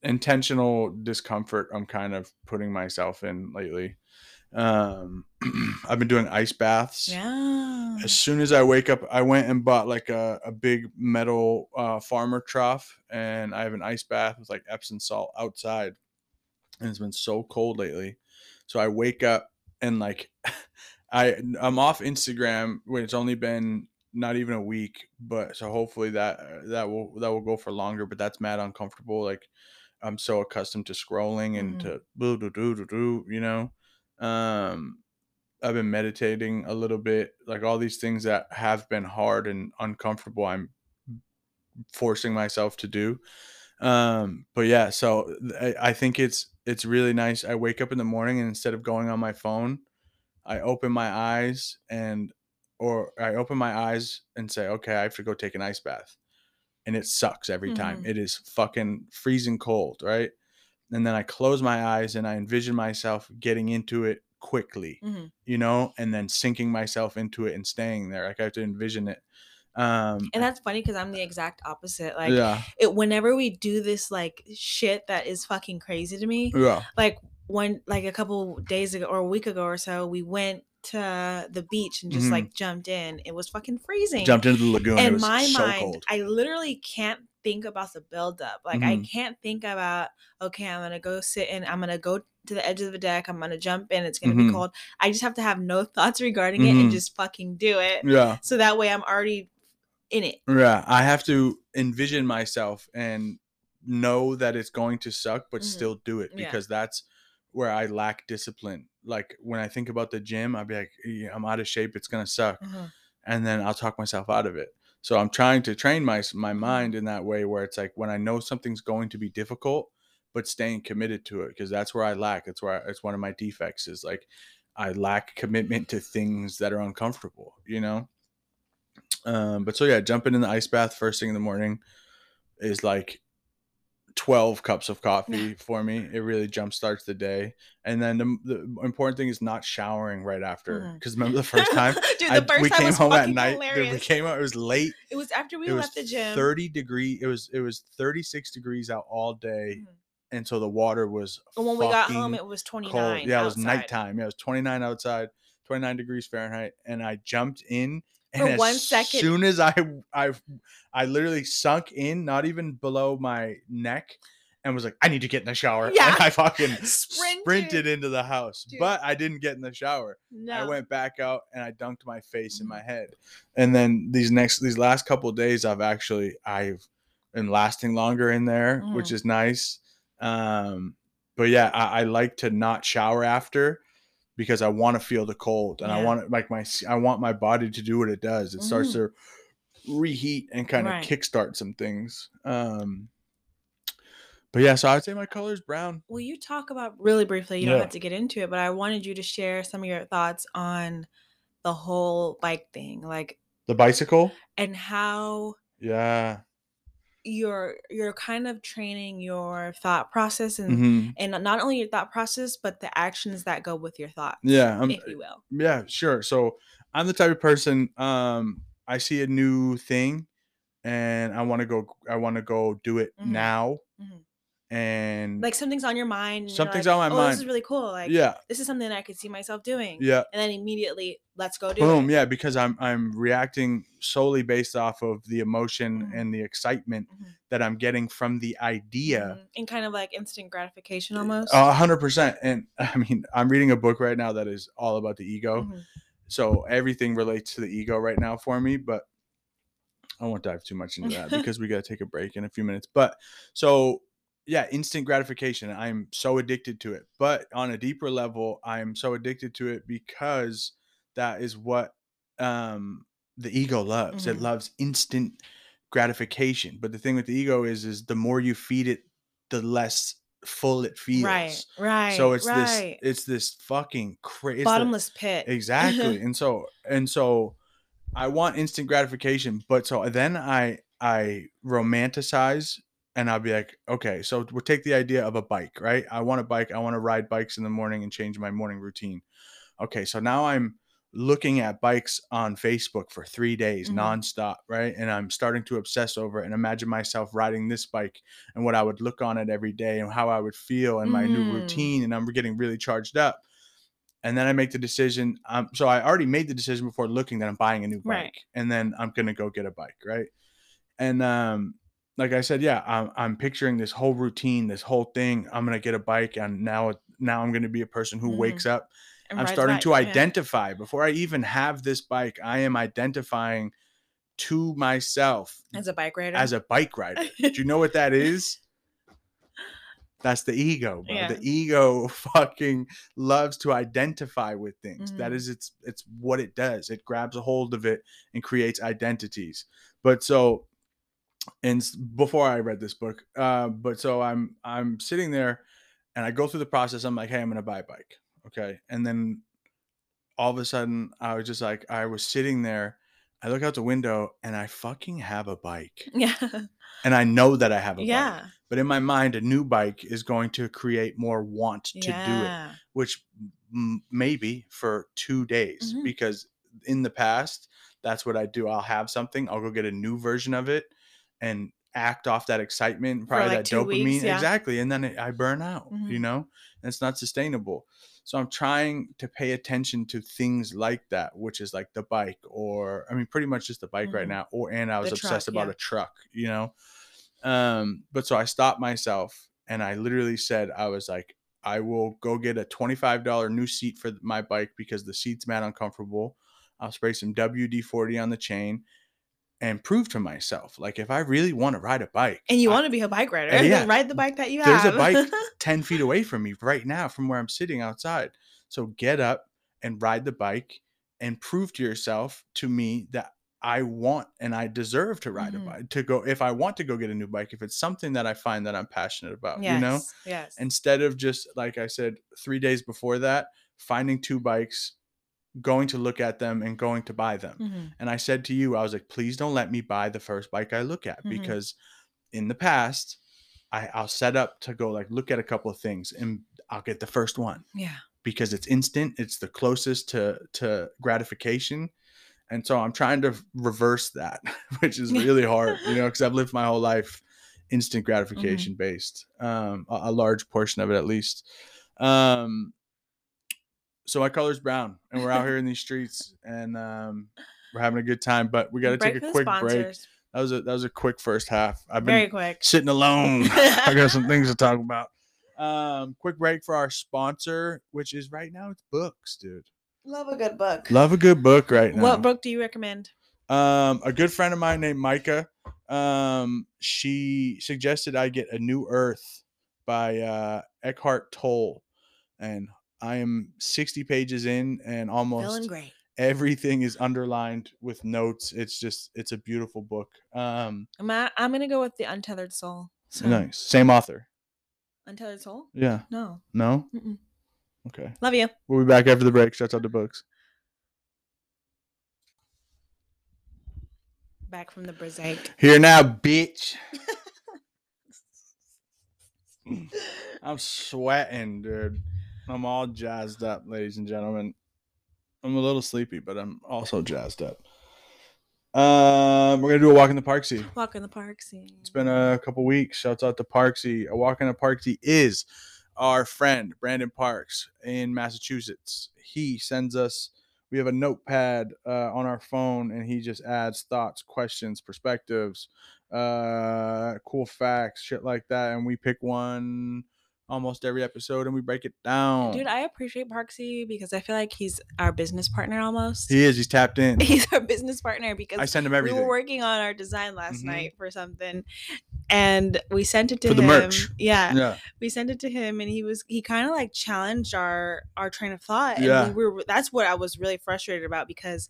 Speaker 2: intentional discomfort I'm kind of putting myself in lately. Um, I've been doing ice baths
Speaker 1: Yeah.
Speaker 2: as soon as I wake up, I went and bought like a, a big metal uh, farmer trough, and I have an ice bath with like Epsom salt outside. And it's been so cold lately, so I wake up and like I I'm off Instagram when it's only been not even a week, but so hopefully that that will that will go for longer. But that's mad uncomfortable. Like I'm so accustomed to scrolling and
Speaker 1: Mhm.
Speaker 2: to do do do do, you know. Um, I've been meditating a little bit, like all these things that have been hard and uncomfortable. I'm forcing myself to do. Um, but yeah, so I, I think it's it's really nice. I wake up in the morning and instead of going on my phone, I open my eyes and or I open my eyes and say, okay, I have to go take an ice bath. And it sucks every time.
Speaker 1: Mhm.
Speaker 2: It is fucking freezing cold, right? And then I close my eyes and I envision myself getting into it quickly
Speaker 1: Mhm.
Speaker 2: you know, and then sinking myself into it and staying there. Like I have to envision it. Um,
Speaker 1: And that's funny because I'm the exact opposite. Like,
Speaker 2: yeah,
Speaker 1: it whenever we do this like shit that is fucking crazy to me,
Speaker 2: yeah,
Speaker 1: like one like a couple days ago or a week ago or so, we went to the beach and just
Speaker 2: Mhm.
Speaker 1: like jumped in. It was fucking freezing.
Speaker 2: jumped into the lagoon.
Speaker 1: in my
Speaker 2: so
Speaker 1: mind,
Speaker 2: cold.
Speaker 1: I literally can't think about the buildup. Like I
Speaker 2: Mhm.
Speaker 1: can't think about okay, I'm gonna go sit in. I'm gonna go to the edge of the deck. I'm gonna jump in. It's gonna
Speaker 2: Mhm.
Speaker 1: be cold. I just have to have no thoughts regarding it and
Speaker 2: Mhm.
Speaker 1: just fucking do it.
Speaker 2: yeah,
Speaker 1: So that way I'm already in it.
Speaker 2: yeah. I have to envision myself and know that it's going to suck, but
Speaker 1: Mhm.
Speaker 2: still do it
Speaker 1: Yeah.
Speaker 2: because that's where I lack discipline. Like when I think about the gym, I'd be like, "Yeah, I'm out of shape. It's gonna suck.
Speaker 1: Mhm.
Speaker 2: and then I'll talk myself out of it. So I'm trying to train my my
Speaker 1: Mhm.
Speaker 2: mind in that way where it's like when I know something's going to be difficult, but staying committed to it because that's where I lack. It's where I, it's one of my defects is like I lack commitment to things that are uncomfortable. You know. Um, but so yeah, jumping in the ice bath first thing in the morning is like 12 cups of coffee for me. It really jump starts the day. And then the, the important thing is not showering right after. Because remember the first time
Speaker 1: Dude, the
Speaker 2: I-
Speaker 1: first
Speaker 2: we
Speaker 1: time
Speaker 2: came home at night. dude, we came out. It was late.
Speaker 1: It was after we
Speaker 2: it
Speaker 1: left the gym.
Speaker 2: 30 degree. It was it was 36 degrees out all day,
Speaker 1: Mhm.
Speaker 2: and so the water was.
Speaker 1: And when we got home, it was 29.
Speaker 2: cold. Yeah, it was nighttime. Yeah, it was 29 outside, 29 degrees Fahrenheit, and I jumped in. And
Speaker 1: For
Speaker 2: as
Speaker 1: one second-
Speaker 2: soon as I I I literally sunk in, not even below my neck, and was like, I need to get in the shower.
Speaker 1: Yeah.
Speaker 2: And I fucking
Speaker 1: Sprinted.
Speaker 2: sprinted into the house.
Speaker 1: Dude.
Speaker 2: But I didn't get in the shower.
Speaker 1: No.
Speaker 2: I went back out and I dunked my face in my
Speaker 1: Mhm.
Speaker 2: head. And then these next these last couple of days I've actually I've been lasting longer in there, which
Speaker 1: Mhm.
Speaker 2: is nice. Um but yeah, I, I like to not shower after because I want to feel the cold and I want it like my s- I want my body to do what it does. It starts
Speaker 1: Mhm.
Speaker 2: to reheat and kind of
Speaker 1: Right.
Speaker 2: kickstart some things. Um but yeah, so I would say my color is brown.
Speaker 1: Will you talk about really briefly? You
Speaker 2: Yeah.
Speaker 1: don't have to get into it, but I wanted you to share some of your thoughts on the whole bike thing, like,
Speaker 2: The bicycle.
Speaker 1: and how
Speaker 2: Yeah.
Speaker 1: You're you're kind of training your thought process and
Speaker 2: hmm
Speaker 1: and not only your thought process, but the actions that go with your thoughts.
Speaker 2: Yeah. I'm,
Speaker 1: if you will.
Speaker 2: Yeah, sure. So I'm the type of person. Um, I see a new thing, and I want to go. I want to go do it
Speaker 1: Mhm.
Speaker 2: now.
Speaker 1: Mhm.
Speaker 2: And
Speaker 1: Like something's on your mind.
Speaker 2: Something's
Speaker 1: like,
Speaker 2: on my mind
Speaker 1: oh, This is really cool. Like,
Speaker 2: yeah,
Speaker 1: this is something I could see myself doing.
Speaker 2: yeah,
Speaker 1: And then immediately, let's go do
Speaker 2: boom,
Speaker 1: it.
Speaker 2: yeah. Because I'm I'm reacting solely based off of the emotion
Speaker 1: Mhm.
Speaker 2: and the excitement
Speaker 1: Mhm.
Speaker 2: that I'm getting from the idea.
Speaker 1: Mhm. And kind of like instant gratification almost.
Speaker 2: A hundred percent. And I mean, I'm reading a book right now that is all about the ego.
Speaker 1: Mhm.
Speaker 2: So everything relates to the ego right now for me, but I won't dive too much into that because we got to take a break in a few minutes. But so yeah, instant gratification. I'm so addicted to it. But on a deeper level, I'm so addicted to it because that is what um the ego loves. It
Speaker 1: Mhm.
Speaker 2: loves instant gratification. But the thing with the ego is is the more you feed it, the less full it feels.
Speaker 1: Right, right.
Speaker 2: So it's
Speaker 1: right.
Speaker 2: this it's this fucking crazy
Speaker 1: bottomless pit.
Speaker 2: exactly and so and so i want instant gratification but so then i i romanticize and i'll be like okay so we'll take the idea of a bike right i want a bike i want to ride bikes in the morning and change my morning routine okay so now i'm looking at bikes on facebook for three days
Speaker 1: Mhm.
Speaker 2: nonstop right and i'm starting to obsess over it and imagine myself riding this bike and what i would look on it every day and how i would feel and my new
Speaker 1: Mhm.
Speaker 2: routine and i'm getting really charged up and then I make the decision. Um, so I already made the decision before looking that I'm buying a new bike,
Speaker 1: Right.
Speaker 2: and then I'm gonna go get a bike, right? And um, like I said, yeah, I'm, I'm picturing this whole routine, this whole thing. I'm gonna get a bike, and now now I'm gonna be a person who
Speaker 1: Mhm.
Speaker 2: wakes up.
Speaker 1: and
Speaker 2: I'm starting to
Speaker 1: bikes, yeah.
Speaker 2: identify before I even have this bike. I am identifying to myself
Speaker 1: as a bike rider.
Speaker 2: as a bike rider. Do you know what that is? That's the ego, bro.
Speaker 1: Yeah.
Speaker 2: The ego fucking loves to identify with things. That
Speaker 1: Mhm.
Speaker 2: is its it's what it does. It grabs a hold of it and creates identities. But so and before I read this book, uh, but so I'm I'm sitting there and I go through the process. I'm like, hey, I'm gonna buy a bike. Okay. And then all of a sudden I was just like, I was sitting there, I look out the window and I fucking have a bike.
Speaker 1: yeah.
Speaker 2: And I know that I have a bike
Speaker 1: Yeah.
Speaker 2: but in my mind a new bike is going to create more want to do it which m- maybe for two days
Speaker 1: Mhm.
Speaker 2: because in the past that's what i do i'll have something i'll go get a new version of it and act off that excitement probably
Speaker 1: like
Speaker 2: that dopamine
Speaker 1: weeks, yeah.
Speaker 2: exactly and then it, i burn out you
Speaker 1: Mhm.
Speaker 2: know and it's not sustainable so i'm trying to pay attention to things like that which is like the bike or i mean pretty much just the bike right
Speaker 1: Mhm.
Speaker 2: now or and i was
Speaker 1: The
Speaker 2: obsessed
Speaker 1: truck,
Speaker 2: about
Speaker 1: yeah.
Speaker 2: a truck you know um but so i stopped myself and i literally said i was like i will go get a $25 new seat for my bike because the seat's mad uncomfortable i'll spray some wd-40 on the chain and prove to myself like if i really want to ride a bike
Speaker 1: And you
Speaker 2: I-
Speaker 1: want to be a bike rider.
Speaker 2: Yeah.
Speaker 1: Ride the bike that you have.
Speaker 2: There's a bike 10 feet away from me right now from where i'm sitting outside so get up and ride the bike and prove to yourself to me that i want and i deserve to ride
Speaker 1: Mhm.
Speaker 2: a bike to go if i want to go get a new bike if it's something that i find that i'm passionate about
Speaker 1: yes.
Speaker 2: you know
Speaker 1: Yes.
Speaker 2: instead of just like I said, three days before that, finding two bikes, going to look at them and going to buy them.
Speaker 1: Mhm.
Speaker 2: And I said to you, I was like, please don't let me buy the first bike I look at
Speaker 1: Mhm.
Speaker 2: because in the past, I, I'll set up to go like look at a couple of things and I'll get the first one
Speaker 1: Yeah.
Speaker 2: because it's instant, it's the closest to to gratification. And so I'm trying to reverse that, which is really hard, you know, because I've lived my whole life instant gratification based, um, a, a large portion of it at least. Um, so my color's brown, and we're out here in these streets, and um, we're having a good time. But we got to take a quick break. That was a that was a quick first half. I've been
Speaker 1: Very quick.
Speaker 2: sitting alone. I got some things to talk about. Um, quick break for our sponsor, which is right now it's books, dude.
Speaker 1: Love a good book.
Speaker 2: Love a good book right now.
Speaker 1: What book do you recommend?
Speaker 2: Um, a good friend of mine named Micah. Um, she suggested I get a New Earth by uh, Eckhart Tolle, and I am sixty pages in, and almost
Speaker 1: great.
Speaker 2: everything is underlined with notes. It's just it's a beautiful book. Um,
Speaker 1: I'm, a- I'm gonna go with the Untethered Soul. So,
Speaker 2: nice, same author.
Speaker 1: Untethered Soul?
Speaker 2: Yeah.
Speaker 1: No.
Speaker 2: No.
Speaker 1: Mm-mm.
Speaker 2: Okay.
Speaker 1: Love you.
Speaker 2: We'll be back after the break. Shouts out to books.
Speaker 1: Back from the break.
Speaker 2: Here now, bitch. I'm sweating, dude. I'm all jazzed up, ladies and gentlemen. I'm a little sleepy, but I'm also jazzed up. Um, we're gonna do a walk in the Parksy.
Speaker 1: Walk in the park scene.
Speaker 2: It's been a couple weeks. Shouts out to Parksy. A walk in the Parksy is our friend Brandon Parks in Massachusetts. He sends us. We have a notepad uh, on our phone, and he just adds thoughts, questions, perspectives, uh, cool facts, shit like that, and we pick one almost every episode, and we break it down.
Speaker 1: Dude, I appreciate Parksy because I feel like he's our business partner almost.
Speaker 2: he is. He's tapped in.
Speaker 1: he's our business partner because
Speaker 2: I send him everything.
Speaker 1: we were working on our design last
Speaker 2: Mhm.
Speaker 1: night for something and we sent it to
Speaker 2: For the
Speaker 1: him
Speaker 2: merch.
Speaker 1: yeah
Speaker 2: yeah.
Speaker 1: we sent it to him and he was he kind of like challenged our our train of thought and
Speaker 2: Yeah.
Speaker 1: we were that's what i was really frustrated about because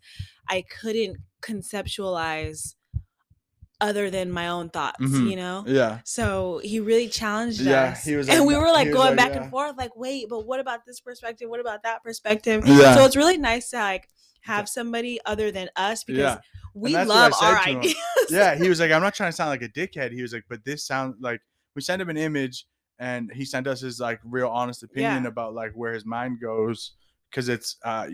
Speaker 1: i couldn't conceptualize other than my own thoughts
Speaker 2: Mhm.
Speaker 1: you know
Speaker 2: Yeah.
Speaker 1: so he really challenged
Speaker 2: Yeah,
Speaker 1: us
Speaker 2: he was
Speaker 1: and
Speaker 2: like,
Speaker 1: we were like going
Speaker 2: like,
Speaker 1: back
Speaker 2: "Yeah."
Speaker 1: and forth like wait but what about this perspective what about that perspective
Speaker 2: Yeah.
Speaker 1: so it's really nice to like have somebody other than us because
Speaker 2: Yeah.
Speaker 1: we
Speaker 2: that's what I
Speaker 1: love our ideas.
Speaker 2: yeah, he was like, I'm not trying to sound like a dickhead. He was like, but this sound like we sent him an image and he sent us his like real honest opinion
Speaker 1: Yeah.
Speaker 2: about like where his mind goes because it's uh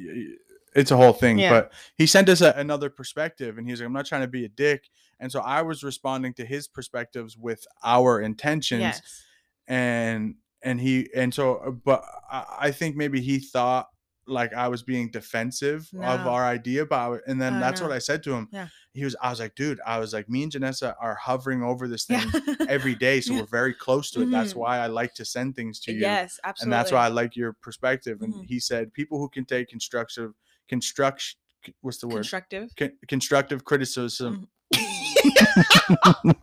Speaker 2: it's a whole thing.
Speaker 1: Yeah.
Speaker 2: But he sent us a, another perspective and he's like, I'm not trying to be a dick. And so I was responding to his perspectives with our intentions
Speaker 1: yes.
Speaker 2: and and he and so uh, but I, I think maybe he thought like I was being defensive of our idea about it. And then
Speaker 1: Oh,
Speaker 2: that's
Speaker 1: no.
Speaker 2: what I said to him.
Speaker 1: Yeah.
Speaker 2: He was I was like, dude, I was like, me and Janessa are hovering over this thing
Speaker 1: Yeah.
Speaker 2: every day. So
Speaker 1: Yeah.
Speaker 2: we're very close to it. That's
Speaker 1: Mhm.
Speaker 2: why I like to send things to you.
Speaker 1: yes, absolutely.
Speaker 2: and that's why I like your perspective. And
Speaker 1: Mhm.
Speaker 2: he said, people who can take constructive construct what's the word?
Speaker 1: constructive.
Speaker 2: Con- constructive criticism.
Speaker 1: Mhm.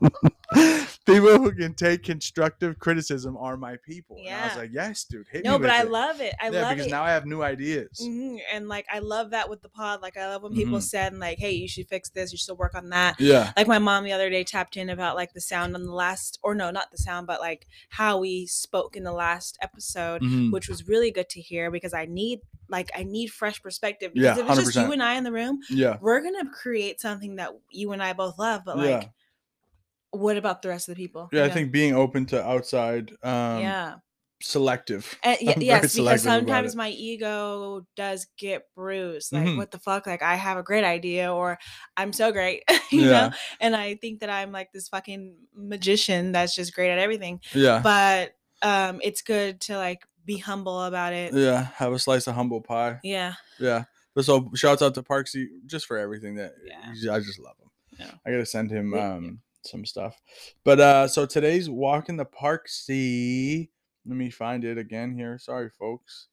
Speaker 2: people who can take constructive criticism are my people. And I was like, yes, dude, hit
Speaker 1: No, but I
Speaker 2: it.
Speaker 1: love it. I
Speaker 2: yeah,
Speaker 1: love
Speaker 2: because
Speaker 1: it.
Speaker 2: now I have new ideas.
Speaker 1: Mhm, And like I love that with the pod. Like I love when people
Speaker 2: Mhm.
Speaker 1: said like, "Hey, you should fix this. You should work on that."
Speaker 2: Yeah.
Speaker 1: Like my mom the other day tapped in about like the sound on the last, or no, not the sound, but like how we spoke in the last episode,
Speaker 2: Mhm.
Speaker 1: which was really good to hear because I need like I need fresh perspective.
Speaker 2: Yeah,
Speaker 1: Because if it's just you and I in the room,
Speaker 2: Yeah.
Speaker 1: we're gonna create something that you and I both love. But like,
Speaker 2: yeah.
Speaker 1: what about the rest of the people?
Speaker 2: Yeah,
Speaker 1: You
Speaker 2: I think being open to outside um
Speaker 1: yeah.
Speaker 2: selective.
Speaker 1: And, y- yes, because
Speaker 2: selective about
Speaker 1: sometimes my ego does get bruised. Like,
Speaker 2: Mhm.
Speaker 1: what the fuck? Like, I have a great idea, or I'm so great, you
Speaker 2: Yeah.
Speaker 1: know. And I think that I'm like this fucking magician that's just great at everything.
Speaker 2: Yeah.
Speaker 1: But um, it's good to like be humble about it.
Speaker 2: yeah. Have a slice of humble pie.
Speaker 1: Yeah,
Speaker 2: Yeah. But so shouts out to Parksy just for everything that
Speaker 1: Yeah.
Speaker 2: I just love him.
Speaker 1: Yeah.
Speaker 2: I gotta send him um some stuff. But uh so today's walk in the Parksy. Let me find it again here. Sorry, folks.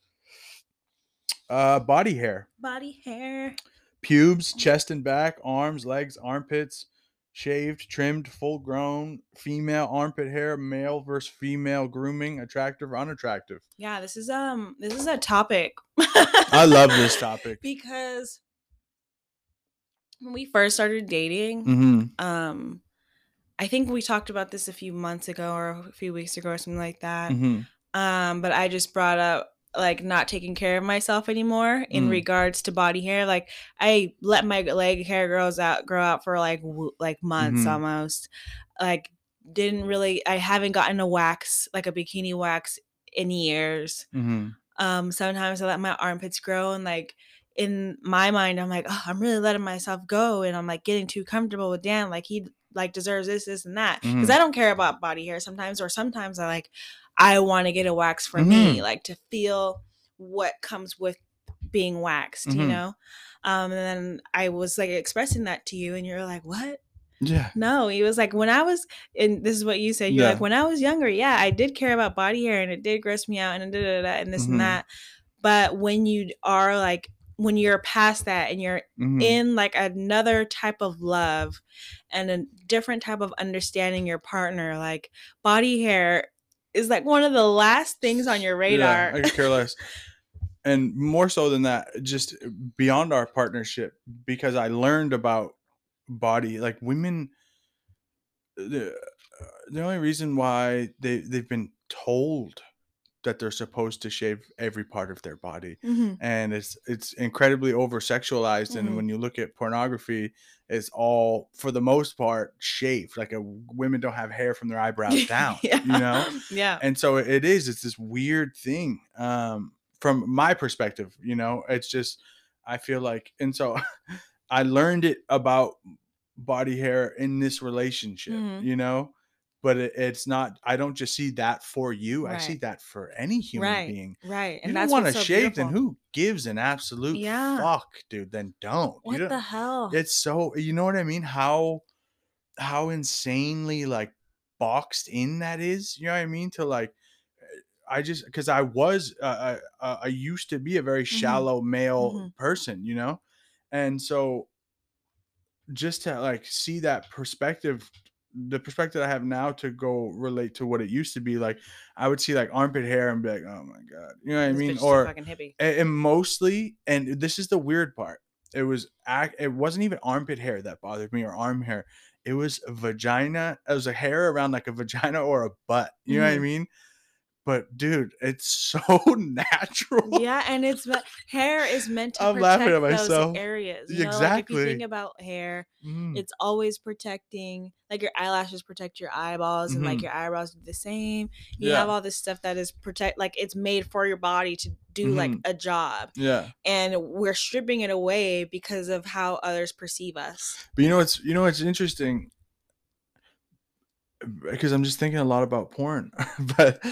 Speaker 2: Uh body hair.
Speaker 1: body hair.
Speaker 2: Pubes, chest and back, arms, legs, armpits, shaved, trimmed, full grown, female armpit hair, male versus female grooming, attractive or unattractive.
Speaker 1: Yeah, this is um, this is a topic.
Speaker 2: I love this topic.
Speaker 1: because when we first started dating,
Speaker 2: Mm-hmm.
Speaker 1: um i think we talked about this a few months ago or a few weeks ago or something like that
Speaker 2: Mm-hmm.
Speaker 1: um but i just brought up like not taking care of myself anymore in
Speaker 2: Mm.
Speaker 1: regards to body hair like i let my leg hair grows out grow out for like w- like months
Speaker 2: Mhm.
Speaker 1: almost like didn't really i haven't gotten a wax like a bikini wax in years
Speaker 2: Mm-hmm.
Speaker 1: um sometimes i let my armpits grow and like in my mind i'm like oh i'm really letting myself go and i'm like getting too comfortable with dan like he like deserves this this and that because
Speaker 2: Mhm.
Speaker 1: i don't care about body hair sometimes or sometimes i like i want to get a wax for me
Speaker 2: Mhm.
Speaker 1: like to feel what comes with being waxed you
Speaker 2: Mhm.
Speaker 1: know um and then i was like expressing that to you and you're like what
Speaker 2: Yeah.
Speaker 1: no, he was like when I was, and this is what you said. You're
Speaker 2: Yeah.
Speaker 1: like when I was younger, yeah, I did care about body hair and it did gross me out and da, da, da, and this
Speaker 2: Mhm.
Speaker 1: and that. But when you are like when you're past that and you're
Speaker 2: Mhm.
Speaker 1: in like another type of love and a different type of understanding your partner, like body hair is like one of the last things on your radar.
Speaker 2: Yeah, I could care less. And more so than that, just beyond our partnership, because I learned about body, like women. The, the only reason why they they've been told that they're supposed to shave every part of their body
Speaker 1: Mhm.
Speaker 2: and it's it's incredibly over sexualized
Speaker 1: Mhm.
Speaker 2: and when you look at pornography it's all for the most part shaved like a, women don't have hair from their eyebrows down
Speaker 1: yeah.
Speaker 2: you know
Speaker 1: Yeah.
Speaker 2: and so it is it's this weird thing um from my perspective you know it's just i feel like and so i learned it about body hair in this relationship
Speaker 1: Mhm.
Speaker 2: you know but it, it's not i don't just see that for you i see that for any human
Speaker 1: Right.
Speaker 2: being
Speaker 1: Right.
Speaker 2: you
Speaker 1: And
Speaker 2: don't want to
Speaker 1: so
Speaker 2: shave then who gives an absolute
Speaker 1: Yeah.
Speaker 2: fuck dude then don't You
Speaker 1: What
Speaker 2: don't-
Speaker 1: the hell?
Speaker 2: it's so you know what i mean how how insanely like boxed in that is you know what i mean to like i just because i was uh, I, uh, I used to be a very
Speaker 1: Mhm.
Speaker 2: shallow male
Speaker 1: Mhm.
Speaker 2: person you know and so just to like see that perspective the perspective i have now to go relate to what it used to be like i would see like armpit hair and be like oh my god you know what i mean
Speaker 1: bitch is a
Speaker 2: or
Speaker 1: fucking hippie.
Speaker 2: and, mostly and this is the weird part it was it wasn't even armpit hair that bothered me or arm hair it was vagina it was a hair around like a vagina or a butt you know what i
Speaker 1: Mhm.
Speaker 2: mean but dude it's so natural
Speaker 1: Yeah, and it's hair is meant to
Speaker 2: I'm
Speaker 1: protect
Speaker 2: laughing at
Speaker 1: those
Speaker 2: myself.
Speaker 1: areas. You know? Like if you think about hair,
Speaker 2: Mhm.
Speaker 1: it's always protecting. Like your eyelashes protect your eyeballs, and like
Speaker 2: Mhm.
Speaker 1: your eyebrows do the same. You
Speaker 2: yeah
Speaker 1: have all this stuff that is protect. Like it's made for your body to do like
Speaker 2: Mhm.
Speaker 1: a job,
Speaker 2: yeah
Speaker 1: and we're stripping it away because of how others perceive us.
Speaker 2: but you know what's you know what's interesting because i'm just thinking a lot about porn but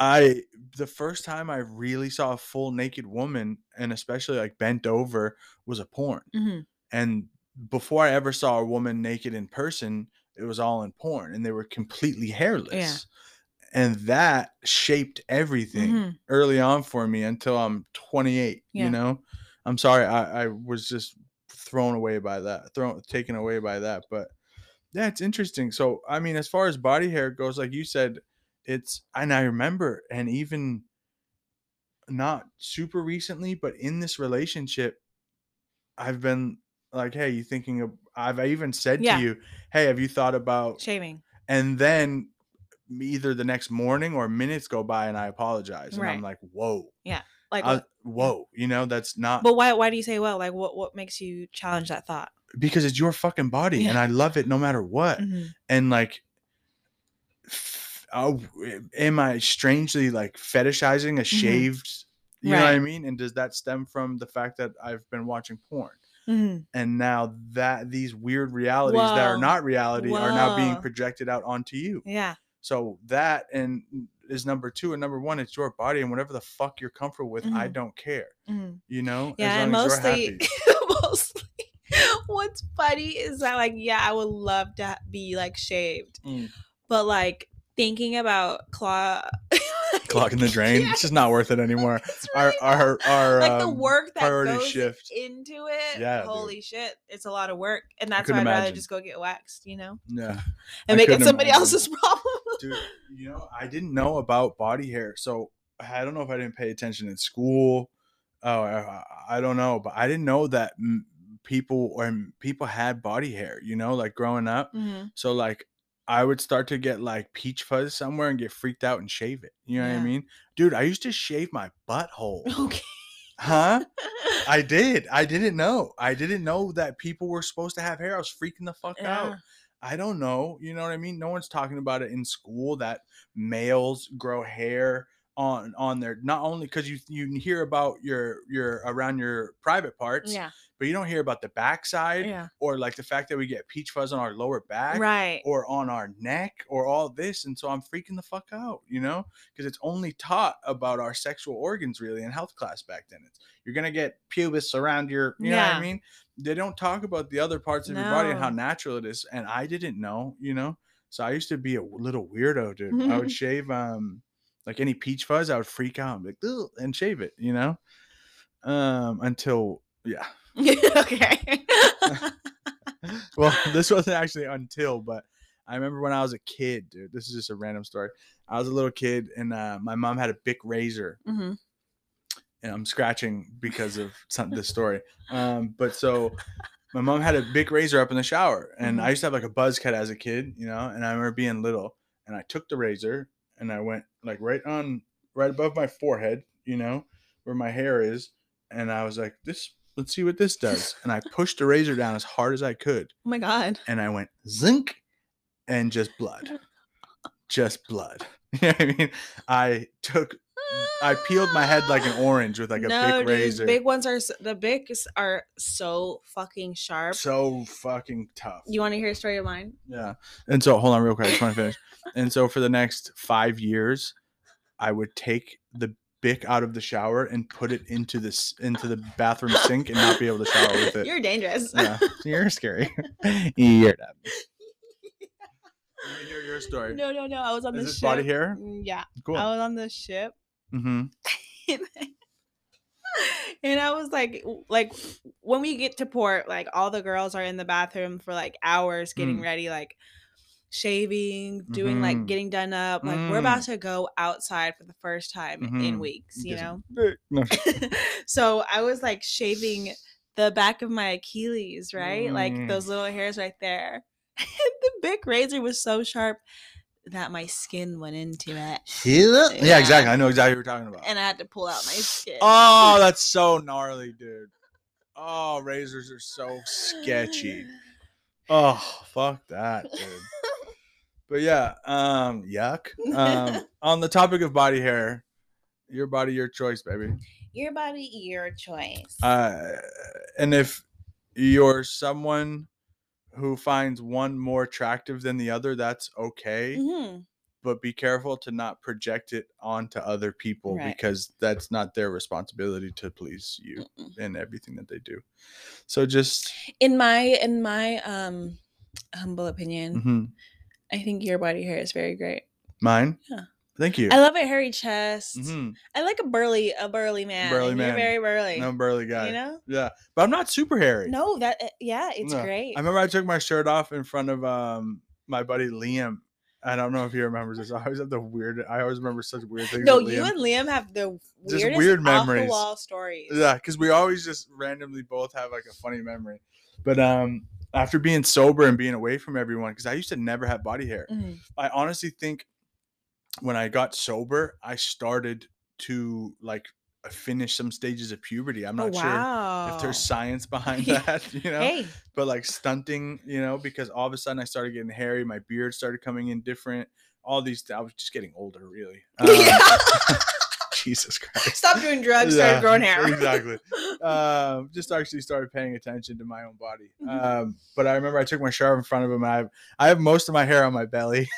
Speaker 2: I the first time I really saw a full naked woman and especially like bent over was a porn.
Speaker 1: Mm-hmm.
Speaker 2: And before I ever saw a woman naked in person, it was all in porn and they were completely hairless. Yeah. And that shaped everything
Speaker 1: Mhm.
Speaker 2: early on for me until I'm 28,
Speaker 1: Yeah.
Speaker 2: you know. I'm sorry I I was just thrown away by that, thrown taken away by that, but yeah, it's interesting. So, I mean, as far as body hair goes, like you said, it's and I remember, and even not super recently, but in this relationship, I've been like, "Hey, you thinking of?" I've even said
Speaker 1: Yeah.
Speaker 2: to you, "Hey, have you thought about?"
Speaker 1: Shaving.
Speaker 2: And then either the next morning or minutes go by, and I apologize, and I'm like, "Whoa, Yeah.
Speaker 1: Like,
Speaker 2: I- whoa," you know, that's not
Speaker 1: but why? Why do you say well? Like, what? What makes you challenge that thought?
Speaker 2: because it's your fucking body, and I love it no matter what.
Speaker 1: Mhm.
Speaker 2: and like f- oh, am i strangely like fetishizing a shaved you know what i mean and does that stem from the fact that i've been watching porn
Speaker 1: Mhm.
Speaker 2: and now that these weird realities that are not reality are now being projected out onto you
Speaker 1: Yeah.
Speaker 2: so that and is number two and number one it's your body and whatever the fuck you're comfortable with i
Speaker 1: Mhm.
Speaker 2: don't care
Speaker 1: Mhm.
Speaker 2: you know
Speaker 1: Yeah, and
Speaker 2: as long as
Speaker 1: mostly,
Speaker 2: you're happy
Speaker 1: mostly, what's funny is that like, yeah, I would love to be like shaved,
Speaker 2: Mm.
Speaker 1: but like thinking about claw,
Speaker 2: clogging the drain
Speaker 1: Yeah,
Speaker 2: it's just not worth it anymore
Speaker 1: it's
Speaker 2: our our our
Speaker 1: like the
Speaker 2: um,
Speaker 1: work that
Speaker 2: priorities
Speaker 1: goes
Speaker 2: shift
Speaker 1: into it.
Speaker 2: Yeah, dude.
Speaker 1: holy shit, it's a lot of work, and that's why I'd rather just go get waxed, you know,
Speaker 2: yeah I
Speaker 1: and make it somebody
Speaker 2: imagine.
Speaker 1: else's problem.
Speaker 2: dude you know i didn't know about body hair so i don't know if i didn't pay attention in school oh i, I don't know but i didn't know that m- people or m- people had body hair you know like growing up
Speaker 1: Mhm.
Speaker 2: so like i would start to get like peach fuzz somewhere and get freaked out and shave it you know what i mean dude i used to shave my butthole
Speaker 1: Okay.
Speaker 2: huh i did i didn't know i didn't know that people were supposed to have hair i was freaking the fuck out I don't know. You know what I mean? No one's talking about it in school that males grow hair on on their not only because you you hear about your your around your private parts,
Speaker 1: Yeah.
Speaker 2: but you don't hear about the backside
Speaker 1: Yeah.
Speaker 2: or like the fact that we get peach fuzz on our lower back
Speaker 1: Right.
Speaker 2: or on our neck or all this. And so I'm freaking the fuck out, you know, because it's only taught about our sexual organs really in health class back then. It's you're gonna get pubis around your, you know what I mean? They don't talk about the other parts of your body and how natural it is. And I didn't know, you know. So I used to be a little weirdo, dude. I would shave um like any peach fuzz, I would freak out and be like, and shave it, you know. Um, until yeah.
Speaker 1: okay.
Speaker 2: well, this wasn't actually until, but I remember when I was a kid, dude. This is just a random story. I was a little kid, and uh, my mom had a big razor,
Speaker 1: hmm
Speaker 2: and I'm scratching because of some this story. Um, but so my mom had a big razor up in the shower, and
Speaker 1: Mhm.
Speaker 2: I used to have like a buzz cut as a kid, you know. And I remember being little, and I took the razor and I went like right on right above my forehead, you know, where my hair is, and I was like, this let's see what this does. And I pushed the razor down as hard as I could,
Speaker 1: Oh my god.
Speaker 2: and I went zinc and just blood. Just blood. You know what I mean? I took I peeled my head like an orange with like a
Speaker 1: no,
Speaker 2: big
Speaker 1: dude,
Speaker 2: razor.
Speaker 1: Big ones are the bics are so fucking sharp.
Speaker 2: so fucking tough.
Speaker 1: you want to hear a story of mine?
Speaker 2: Yeah. And so hold on real quick. I just want to finish. and so for the next five years, I would take the bic out of the shower and put it into this into the bathroom sink and not be able to shower with it.
Speaker 1: You're dangerous.
Speaker 2: yeah. You're scary. You're dumb. Let me hear your story.
Speaker 1: no, no, no. I was on
Speaker 2: Is
Speaker 1: the
Speaker 2: this
Speaker 1: ship.
Speaker 2: body hair?
Speaker 1: Mm, Yeah,
Speaker 2: Cool.
Speaker 1: I was on the ship,
Speaker 2: mm-hmm.
Speaker 1: and I was like, like when we get to port, like all the girls are in the bathroom for like hours getting
Speaker 2: Mm.
Speaker 1: ready, like shaving, doing like
Speaker 2: Mhm.
Speaker 1: getting done up. Like we're about
Speaker 2: Mm.
Speaker 1: to go outside for the first time in
Speaker 2: Mhm.
Speaker 1: weeks, you know.
Speaker 2: No.
Speaker 1: so I was like shaving the back of my Achilles, right? Like
Speaker 2: Mm.
Speaker 1: those little hairs right there. the big razor was so sharp that my skin went into it.
Speaker 2: Yeah,
Speaker 1: Yeah.
Speaker 2: exactly. I know exactly what you're talking about.
Speaker 1: And I had to pull out my skin.
Speaker 2: Oh, that's so gnarly, dude. Oh, razors are so sketchy. Oh, fuck that, dude. But yeah, um, yuck. Um, on the topic of body hair, your body, your choice, baby.
Speaker 1: Your body, your choice.
Speaker 2: Uh, and if you're someone who finds one more attractive than the other, that's okay.
Speaker 1: Mhm.
Speaker 2: But be careful to not project it onto other people
Speaker 1: Right.
Speaker 2: because that's not their responsibility to please you
Speaker 1: Mm-mm.
Speaker 2: in everything that they do. So just
Speaker 1: In my in my um humble opinion,
Speaker 2: mhm.
Speaker 1: I think your body hair is very great.
Speaker 2: mine.
Speaker 1: Yeah.
Speaker 2: Thank you.
Speaker 1: I love a hairy chest.
Speaker 2: Mhm.
Speaker 1: I like a burly a burly man.
Speaker 2: Burly man.
Speaker 1: You're very burly.
Speaker 2: I'm a burly guy.
Speaker 1: You know?
Speaker 2: Yeah, but I'm not super hairy.
Speaker 1: No, that uh, yeah, it's
Speaker 2: No.
Speaker 1: great.
Speaker 2: I remember I took my shirt off in front of um my buddy Liam. I don't know if he remembers this. I always have the weird. I always remember such weird things.
Speaker 1: no, you and Liam have the
Speaker 2: Just
Speaker 1: weirdest
Speaker 2: weird
Speaker 1: off the
Speaker 2: memories.
Speaker 1: wall stories.
Speaker 2: Yeah, because we always just randomly both have like a funny memory. But um, after being sober and being away from everyone, because I used to never have body hair.
Speaker 1: Mhm.
Speaker 2: I honestly think when I got sober, I started to like finish some stages of puberty. I'm
Speaker 1: Oh,
Speaker 2: not sure if there's science behind that, you know.
Speaker 1: Hey,
Speaker 2: But like stunting, you know, because all of a sudden I started getting hairy, my beard started coming in different. All these, I was just getting older, really. Um, Jesus Christ.
Speaker 1: stop doing drugs,
Speaker 2: Yeah,
Speaker 1: started growing hair.
Speaker 2: exactly. um, just actually started paying attention to my own body.
Speaker 1: Mhm.
Speaker 2: Um, but I remember I took my shower in front of him. And I have I have most of my hair on my belly.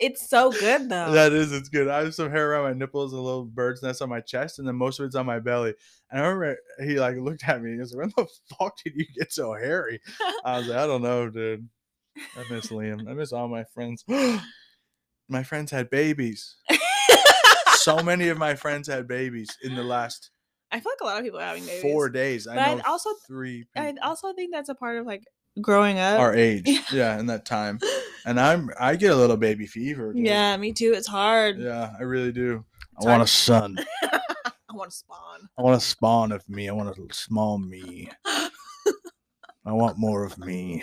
Speaker 1: It's so good though.
Speaker 2: that is, it's good. I have some hair around my nipples, a little bird's nest on my chest, and then most of it's on my belly. And I remember he like looked at me. And he was like, "When the fuck did you get so hairy?" I was like, "I don't know, dude. I miss Liam. I miss all my friends. my friends had babies. so many of my friends had babies in the last
Speaker 1: I feel like a lot of people are having babies.
Speaker 2: four days. I
Speaker 1: But I'd
Speaker 2: know
Speaker 1: also-
Speaker 2: three
Speaker 1: I also think that's a part of like growing up.
Speaker 2: our age.
Speaker 1: Yeah.
Speaker 2: Yeah, in that time. And I'm I get a little baby fever. dude.
Speaker 1: Yeah, me too. It's hard.
Speaker 2: Yeah, I really do.
Speaker 1: It's
Speaker 2: I want a son.
Speaker 1: I want to spawn.
Speaker 2: I want a spawn of me. I want a small me. I want more of me.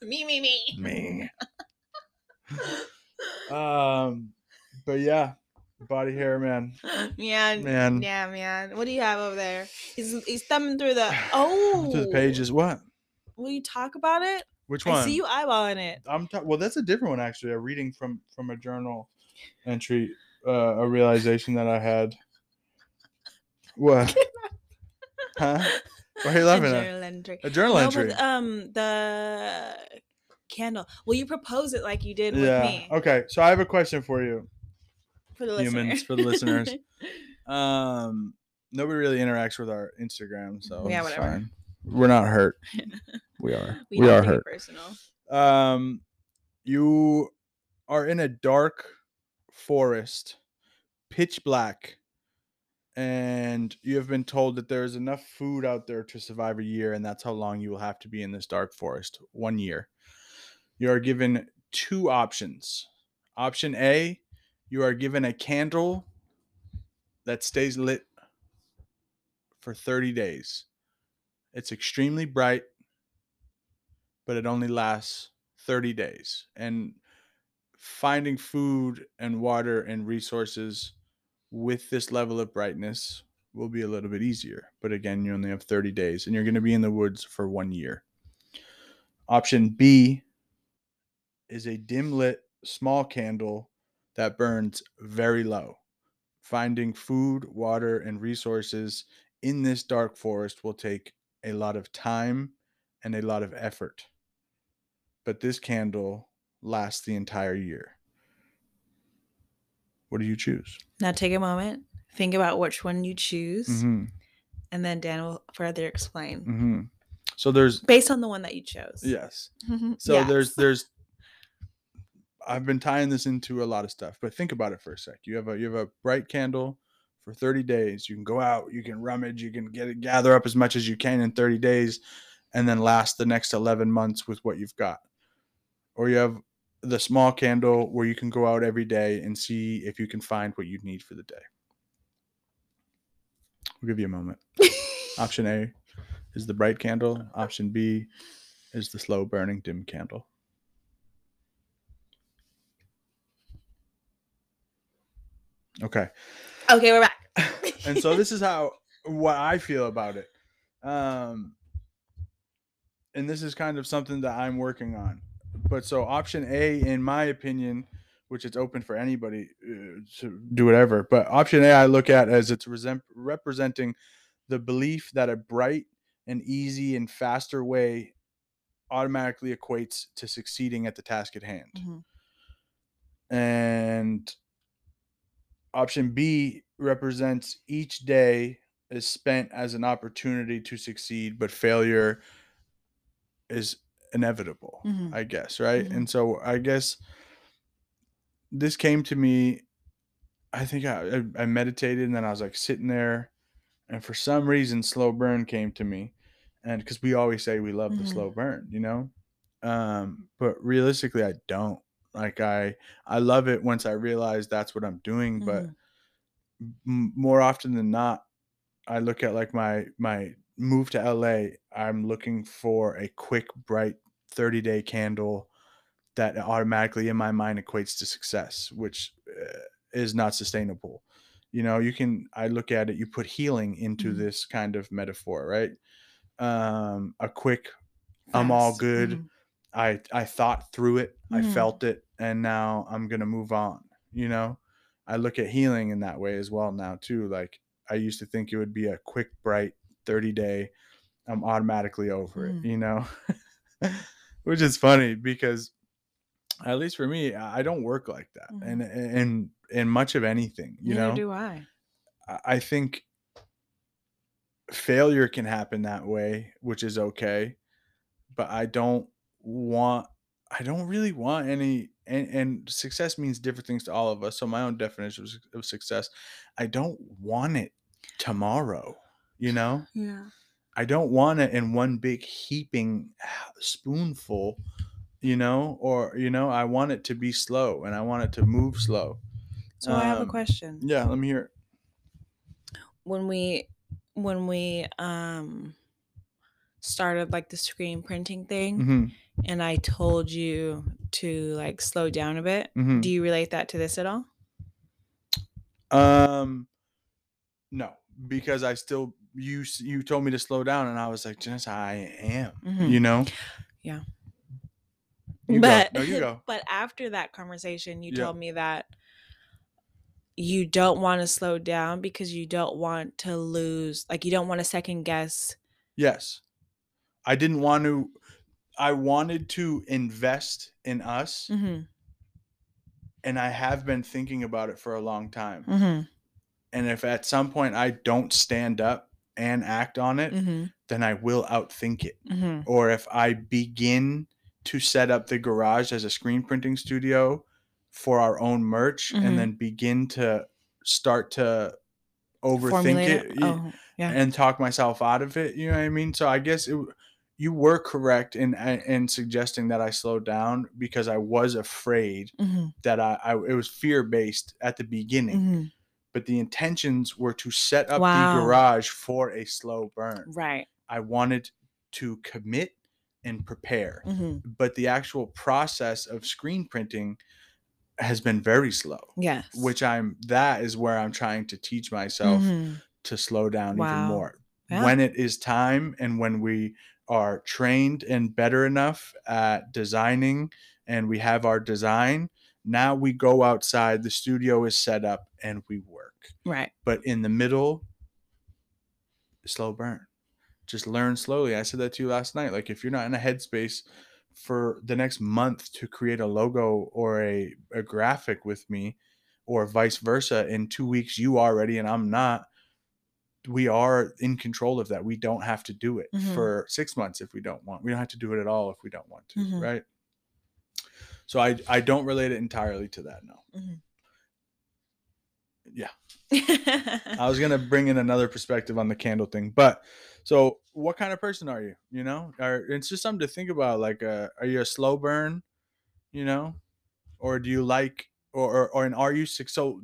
Speaker 1: me, me, me.
Speaker 2: Me. Um but yeah, body hair man.
Speaker 1: Man,
Speaker 2: Man.
Speaker 1: yeah, man. What do you have over there? He's he's thumbing through the oh
Speaker 2: To the pages. What?
Speaker 1: Will you talk about it?
Speaker 2: Which one?
Speaker 1: I see you eyeballing it.
Speaker 2: I'm ta- well. That's a different one actually. A reading from from a journal entry, uh, a realization that I had. What? huh? Why are you
Speaker 1: A
Speaker 2: laughing at?
Speaker 1: journal entry.
Speaker 2: A journal
Speaker 1: No,
Speaker 2: entry.
Speaker 1: but, um, the candle. Will you propose it like you did
Speaker 2: yeah.
Speaker 1: with me
Speaker 2: Okay. So I have a question for you.
Speaker 1: for the
Speaker 2: humans,
Speaker 1: listeners?
Speaker 2: for the listeners. Um, nobody really interacts with our Instagram, so
Speaker 1: Yeah, whatever.
Speaker 2: fine. We're not hurt. We are.
Speaker 1: we,
Speaker 2: We, are
Speaker 1: take
Speaker 2: hurt.
Speaker 1: Personal.
Speaker 2: Um, you are in a dark forest, pitch black, and you have been told that there is enough food out there to survive a year, and that's how long you will have to be in this dark forest one year. You are given two options. Option A, you are given a candle that stays lit for 30 days. It's extremely bright, but it only lasts 30 days. And finding food and water and resources with this level of brightness will be a little bit easier. But again, you only have 30 days and you're going to be in the woods for one year. Option B is a dim lit small candle that burns very low. Finding food, water, and resources in this dark forest will take a lot of time and a lot of effort. But this candle lasts the entire year. What do you choose?
Speaker 1: Now take a moment, think about which one you choose,
Speaker 2: Mm-hmm.
Speaker 1: and then Dan will further explain
Speaker 2: Mm-hmm. So there's
Speaker 1: based on the one that you chose.
Speaker 2: yes. So there's there's I've been tying this into a lot of stuff, but think about it for a sec. You have a you have a bright candle for 30 days. You can go out, you can rummage, you can get it, gather up as much as you can in 30 days, and then last the next 11 months with what you've got. Or you have the small candle where you can go out every day and see if you can find what you need for the day. We'll give you a moment. Option A is the bright candle. Option B is the slow burning dim candle. Okay.
Speaker 1: okay, we're back.
Speaker 2: and so this is how what I feel about it. Um and this is kind of something that I'm working on. But so option A in my opinion, which it's open for anybody uh, to do whatever, but option A I look at as it's representing the belief that a bright and easy and faster way automatically equates to succeeding at the task at hand.
Speaker 1: Mhm.
Speaker 2: And option B represents each day is spent as an opportunity to succeed, but failure is inevitable,
Speaker 1: Mhm.
Speaker 2: I guess, right?
Speaker 1: Mhm.
Speaker 2: And so I guess this came to me. I think I, I I meditated and then I was like sitting there, and for some reason, slow burn came to me, and because we always say we love the
Speaker 1: Mhm.
Speaker 2: slow burn, you know, um, but realistically, I don't. Like I, I love it once I realize that's what I'm doing, but
Speaker 1: Mhm.
Speaker 2: m- more often than not i look at like my my move to la i'm looking for a quick bright 30 day candle that automatically in my mind equates to success which uh, is not sustainable you know you can i look at it you put healing into
Speaker 1: Mhm.
Speaker 2: this kind of metaphor right um a quick I'm all
Speaker 1: Fast.
Speaker 2: good.
Speaker 1: Mhm.
Speaker 2: I I thought through it, I
Speaker 1: Mhm.
Speaker 2: felt it, and now I'm gonna move on. You know, I look at healing in that way as well now too. Like I used to think it would be a quick, bright 30 day. I'm automatically over
Speaker 1: Mhm.
Speaker 2: it. You know, which is funny because at least for me, I don't work like that,
Speaker 1: Mhm.
Speaker 2: and and in much of anything. You
Speaker 1: Neither
Speaker 2: know,
Speaker 1: do I.
Speaker 2: I- I think failure can happen that way, which is okay. But I don't want, I don't really want any, and, and success means different things to all of us. So my own definition of success, I don't want it tomorrow. You know,
Speaker 1: Yeah.
Speaker 2: I don't want it in one big heaping spoonful. You know, or you know, I want it to be slow, and I want it to move slow.
Speaker 1: So I have a
Speaker 2: Um,
Speaker 1: question.
Speaker 2: Yeah, let me hear it.
Speaker 1: When we when we um started like the screen printing thing
Speaker 2: hmm
Speaker 1: and I told you to like slow down a bit,
Speaker 2: hmm
Speaker 1: do you relate that to this at all?
Speaker 2: Um, no, because I still you you told me to slow down, and I was like, Jess, I am.
Speaker 1: Mhm.
Speaker 2: You know.
Speaker 1: Yeah.
Speaker 2: You
Speaker 1: but
Speaker 2: go. No, you go.
Speaker 1: but after that conversation, you
Speaker 2: Yeah.
Speaker 1: told me that you don't want to slow down because you don't want to lose, like you don't want to second guess.
Speaker 2: Yes, I didn't want to. I wanted to invest in us,
Speaker 1: hmm
Speaker 2: and I have been thinking about it for a long time.
Speaker 1: hmm
Speaker 2: And if at some point I don't stand up and act on it,
Speaker 1: hmm
Speaker 2: then I will outthink it.
Speaker 1: hmm
Speaker 2: or if I begin to set up the garage as a screen printing studio for our own merch
Speaker 1: Mhm.
Speaker 2: and then begin to start to overthink
Speaker 1: Formulate
Speaker 2: it,
Speaker 1: it. Oh, yeah.
Speaker 2: and talk myself out of it, you know what I mean? So I guess it, you were correct in in suggesting that I slowed down because I was afraid
Speaker 1: hmm
Speaker 2: that I, I it was fear based at the beginning,
Speaker 1: hmm
Speaker 2: but the intentions were to set up
Speaker 1: Wow.
Speaker 2: the garage for a slow burn.
Speaker 1: Right.
Speaker 2: I wanted to commit and prepare.
Speaker 1: hmm
Speaker 2: But the actual process of screen printing, has been very slow.
Speaker 1: Yes.
Speaker 2: Which I'm that is where I'm trying to teach myself
Speaker 1: Mhm.
Speaker 2: to slow down even more.
Speaker 1: Yeah.
Speaker 2: When it is time and when we are trained and better enough at designing and we have our design, now we go outside, the studio is set up and we work.
Speaker 1: Right.
Speaker 2: But in the middle, slow burn. Just learn slowly. I said that to you last night. Like if you're not in a headspace for the next month to create a logo or a, a graphic with me, or vice versa, in two weeks you are ready and I'm not. We are in control of that. We don't have to do it
Speaker 1: Mhm.
Speaker 2: for six months if we don't want. We don't have to do it at all if we don't want to,
Speaker 1: Mhm.
Speaker 2: right? So I I don't relate it entirely to that. No.
Speaker 1: Mhm.
Speaker 2: Yeah. I was gonna bring in another perspective on the candle thing, but so what kind of person are you? You know, or it's just something to think about. Like, uh, are you a slow burn? You know, or do you like, or or, or and are you so?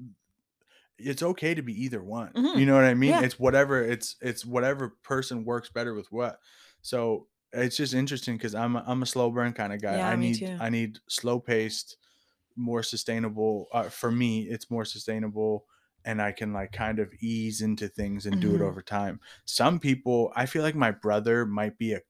Speaker 2: It's okay to be either one.
Speaker 1: Mhm.
Speaker 2: You know what I mean?
Speaker 1: Yeah.
Speaker 2: It's whatever. It's it's whatever person works better with what. So it's just interesting because I'm a, I'm a slow burn kind of guy.
Speaker 1: Yeah,
Speaker 2: I
Speaker 1: me
Speaker 2: need
Speaker 1: too.
Speaker 2: I need slow paced, more sustainable. Uh, for me, it's more sustainable and I can like kind of ease into things and do it
Speaker 1: Mhm.
Speaker 2: over time. Some people, I feel like my brother might be a,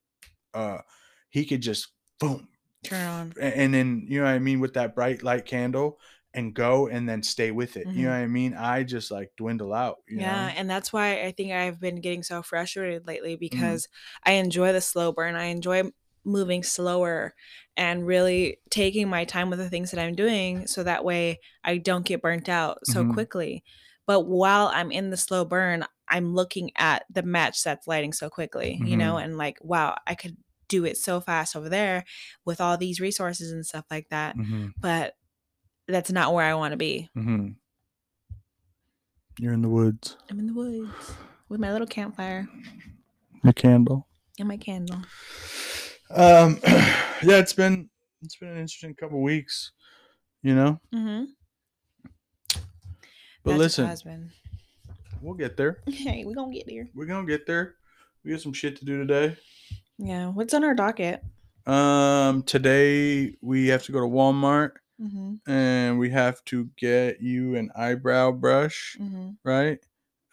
Speaker 2: uh, he could just boom,
Speaker 1: Turn on.
Speaker 2: a- and then you know what I mean with that bright light candle and go and then stay with it. You know
Speaker 1: Mhm.
Speaker 2: what I mean? I just like dwindle out. You
Speaker 1: yeah,
Speaker 2: know?
Speaker 1: and that's why I think I've been getting so frustrated
Speaker 2: Mm-hmm.
Speaker 1: lately because I enjoy the slow burn. I enjoy moving slower and really taking my time with the things that I'm doing so that way I don't get burnt out so
Speaker 2: Mhm.
Speaker 1: quickly. But while I'm in the slow burn, I'm looking at the match that's lighting so quickly, you know,
Speaker 2: Mm-hmm.
Speaker 1: and like, wow, I could do it so fast over there with all these resources and stuff like that.
Speaker 2: Mhm,
Speaker 1: But that's not where I want to be.
Speaker 2: mhm. You're in the woods.
Speaker 1: I'm in the woods with my little campfire
Speaker 2: The candle.
Speaker 1: and my candle.
Speaker 2: Um, yeah, it's been it's been an interesting couple weeks. You know,
Speaker 1: Mm-hmm.
Speaker 2: but listen,
Speaker 1: husband.
Speaker 2: we'll get there.
Speaker 1: Hey, we're gonna get there.
Speaker 2: We're gonna get there. We got some shit to do today.
Speaker 1: Yeah. What's on our docket?
Speaker 2: Um, today we have to go to Walmart
Speaker 1: Mm-hmm.
Speaker 2: and we have to get you an eyebrow brush,
Speaker 1: Mm-hmm.
Speaker 2: right?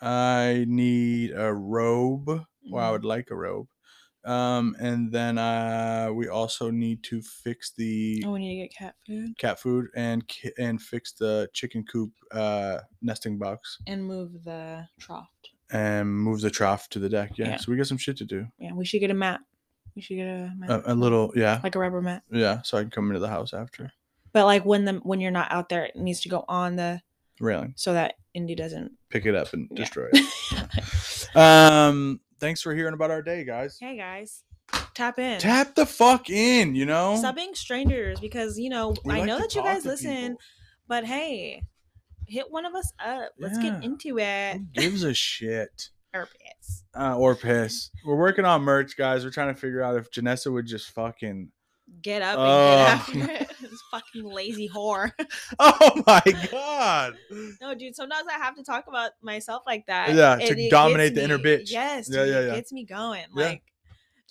Speaker 2: I need a robe. Well, I
Speaker 1: Mhm.
Speaker 2: would like a robe. Um, and then uh, we also need to fix the
Speaker 1: Oh, we need to get cat food
Speaker 2: cat food and and fix the chicken coop uh, nesting box
Speaker 1: and move the trough.
Speaker 2: and move the trough to the deck. Yeah,
Speaker 1: Yeah.
Speaker 2: so we got some shit to do.
Speaker 1: Yeah, we should get a mat. We should get a mat,
Speaker 2: A, a little, yeah,
Speaker 1: like a rubber mat.
Speaker 2: yeah. So I can come into the house after
Speaker 1: But like when the when you're not out there, it needs to go on the
Speaker 2: railing,
Speaker 1: so that Indy doesn't.
Speaker 2: pick it up and
Speaker 1: Yeah.
Speaker 2: destroy it. Um, thanks for hearing about our day, guys.
Speaker 1: hey guys, tap in.
Speaker 2: Tap the fuck in, you know.
Speaker 1: Stop being strangers because you know
Speaker 2: We
Speaker 1: I
Speaker 2: like
Speaker 1: know that you guys listen,
Speaker 2: people.
Speaker 1: but hey, hit one of us up. Let's
Speaker 2: Yeah.
Speaker 1: get into it.
Speaker 2: Who gives a shit?
Speaker 1: Purpose.
Speaker 2: Uh, or piss. We're working on merch, guys. We're trying to figure out if Janessa would just fucking.
Speaker 1: Get up
Speaker 2: Oh.
Speaker 1: and get after it. This fucking lazy whore.
Speaker 2: Oh my god.
Speaker 1: No, dude. Sometimes I have to talk about myself like that.
Speaker 2: Yeah, to
Speaker 1: it
Speaker 2: dominate the inner bitch.
Speaker 1: Yes,
Speaker 2: Yeah,
Speaker 1: dude,
Speaker 2: yeah,
Speaker 1: it
Speaker 2: yeah.
Speaker 1: gets me going. Like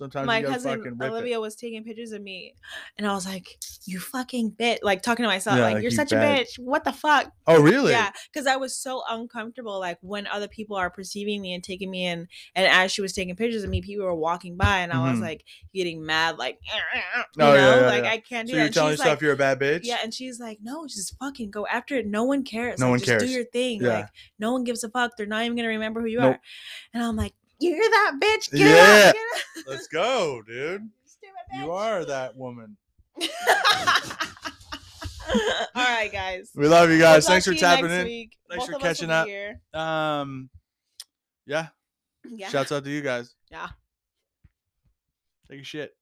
Speaker 2: Sometimes
Speaker 1: my cousin Olivia
Speaker 2: it.
Speaker 1: was taking pictures of me, and I was like, "You fucking bitch!" Like talking to myself,
Speaker 2: Yeah,
Speaker 1: like,
Speaker 2: like,
Speaker 1: "You're
Speaker 2: you
Speaker 1: such
Speaker 2: bad.
Speaker 1: a bitch." What the fuck?
Speaker 2: Oh really?
Speaker 1: Yeah, because I was so uncomfortable, like when other people are perceiving me and taking me in, and as she was taking pictures of me, people were walking by, and I was
Speaker 2: Mhm.
Speaker 1: like getting mad, like, eh, eh, eh, you
Speaker 2: Oh,
Speaker 1: know,
Speaker 2: yeah, yeah,
Speaker 1: like. I can't do
Speaker 2: So
Speaker 1: that.
Speaker 2: you're
Speaker 1: And
Speaker 2: telling yourself
Speaker 1: like,
Speaker 2: you're a bad bitch?
Speaker 1: yeah, and she's like, no, just fucking go after it. No one cares.
Speaker 2: No
Speaker 1: like,
Speaker 2: one
Speaker 1: just do your thing. Like no one gives a fuck. They're not even gonna remember who you
Speaker 2: Nope.
Speaker 1: are. And I'm like, you're that bitch. Get
Speaker 2: Yeah.
Speaker 1: out. Get
Speaker 2: Let's go, dude.
Speaker 1: out.
Speaker 2: You are that woman.
Speaker 1: All right, guys.
Speaker 2: We love you
Speaker 1: We'll
Speaker 2: guys. Thanks for tapping in.
Speaker 1: week.
Speaker 2: Thanks
Speaker 1: Both
Speaker 2: for catching up.
Speaker 1: here.
Speaker 2: Um, yeah.
Speaker 1: Yeah.
Speaker 2: Shouts out to you guys.
Speaker 1: Yeah.
Speaker 2: Take a shit.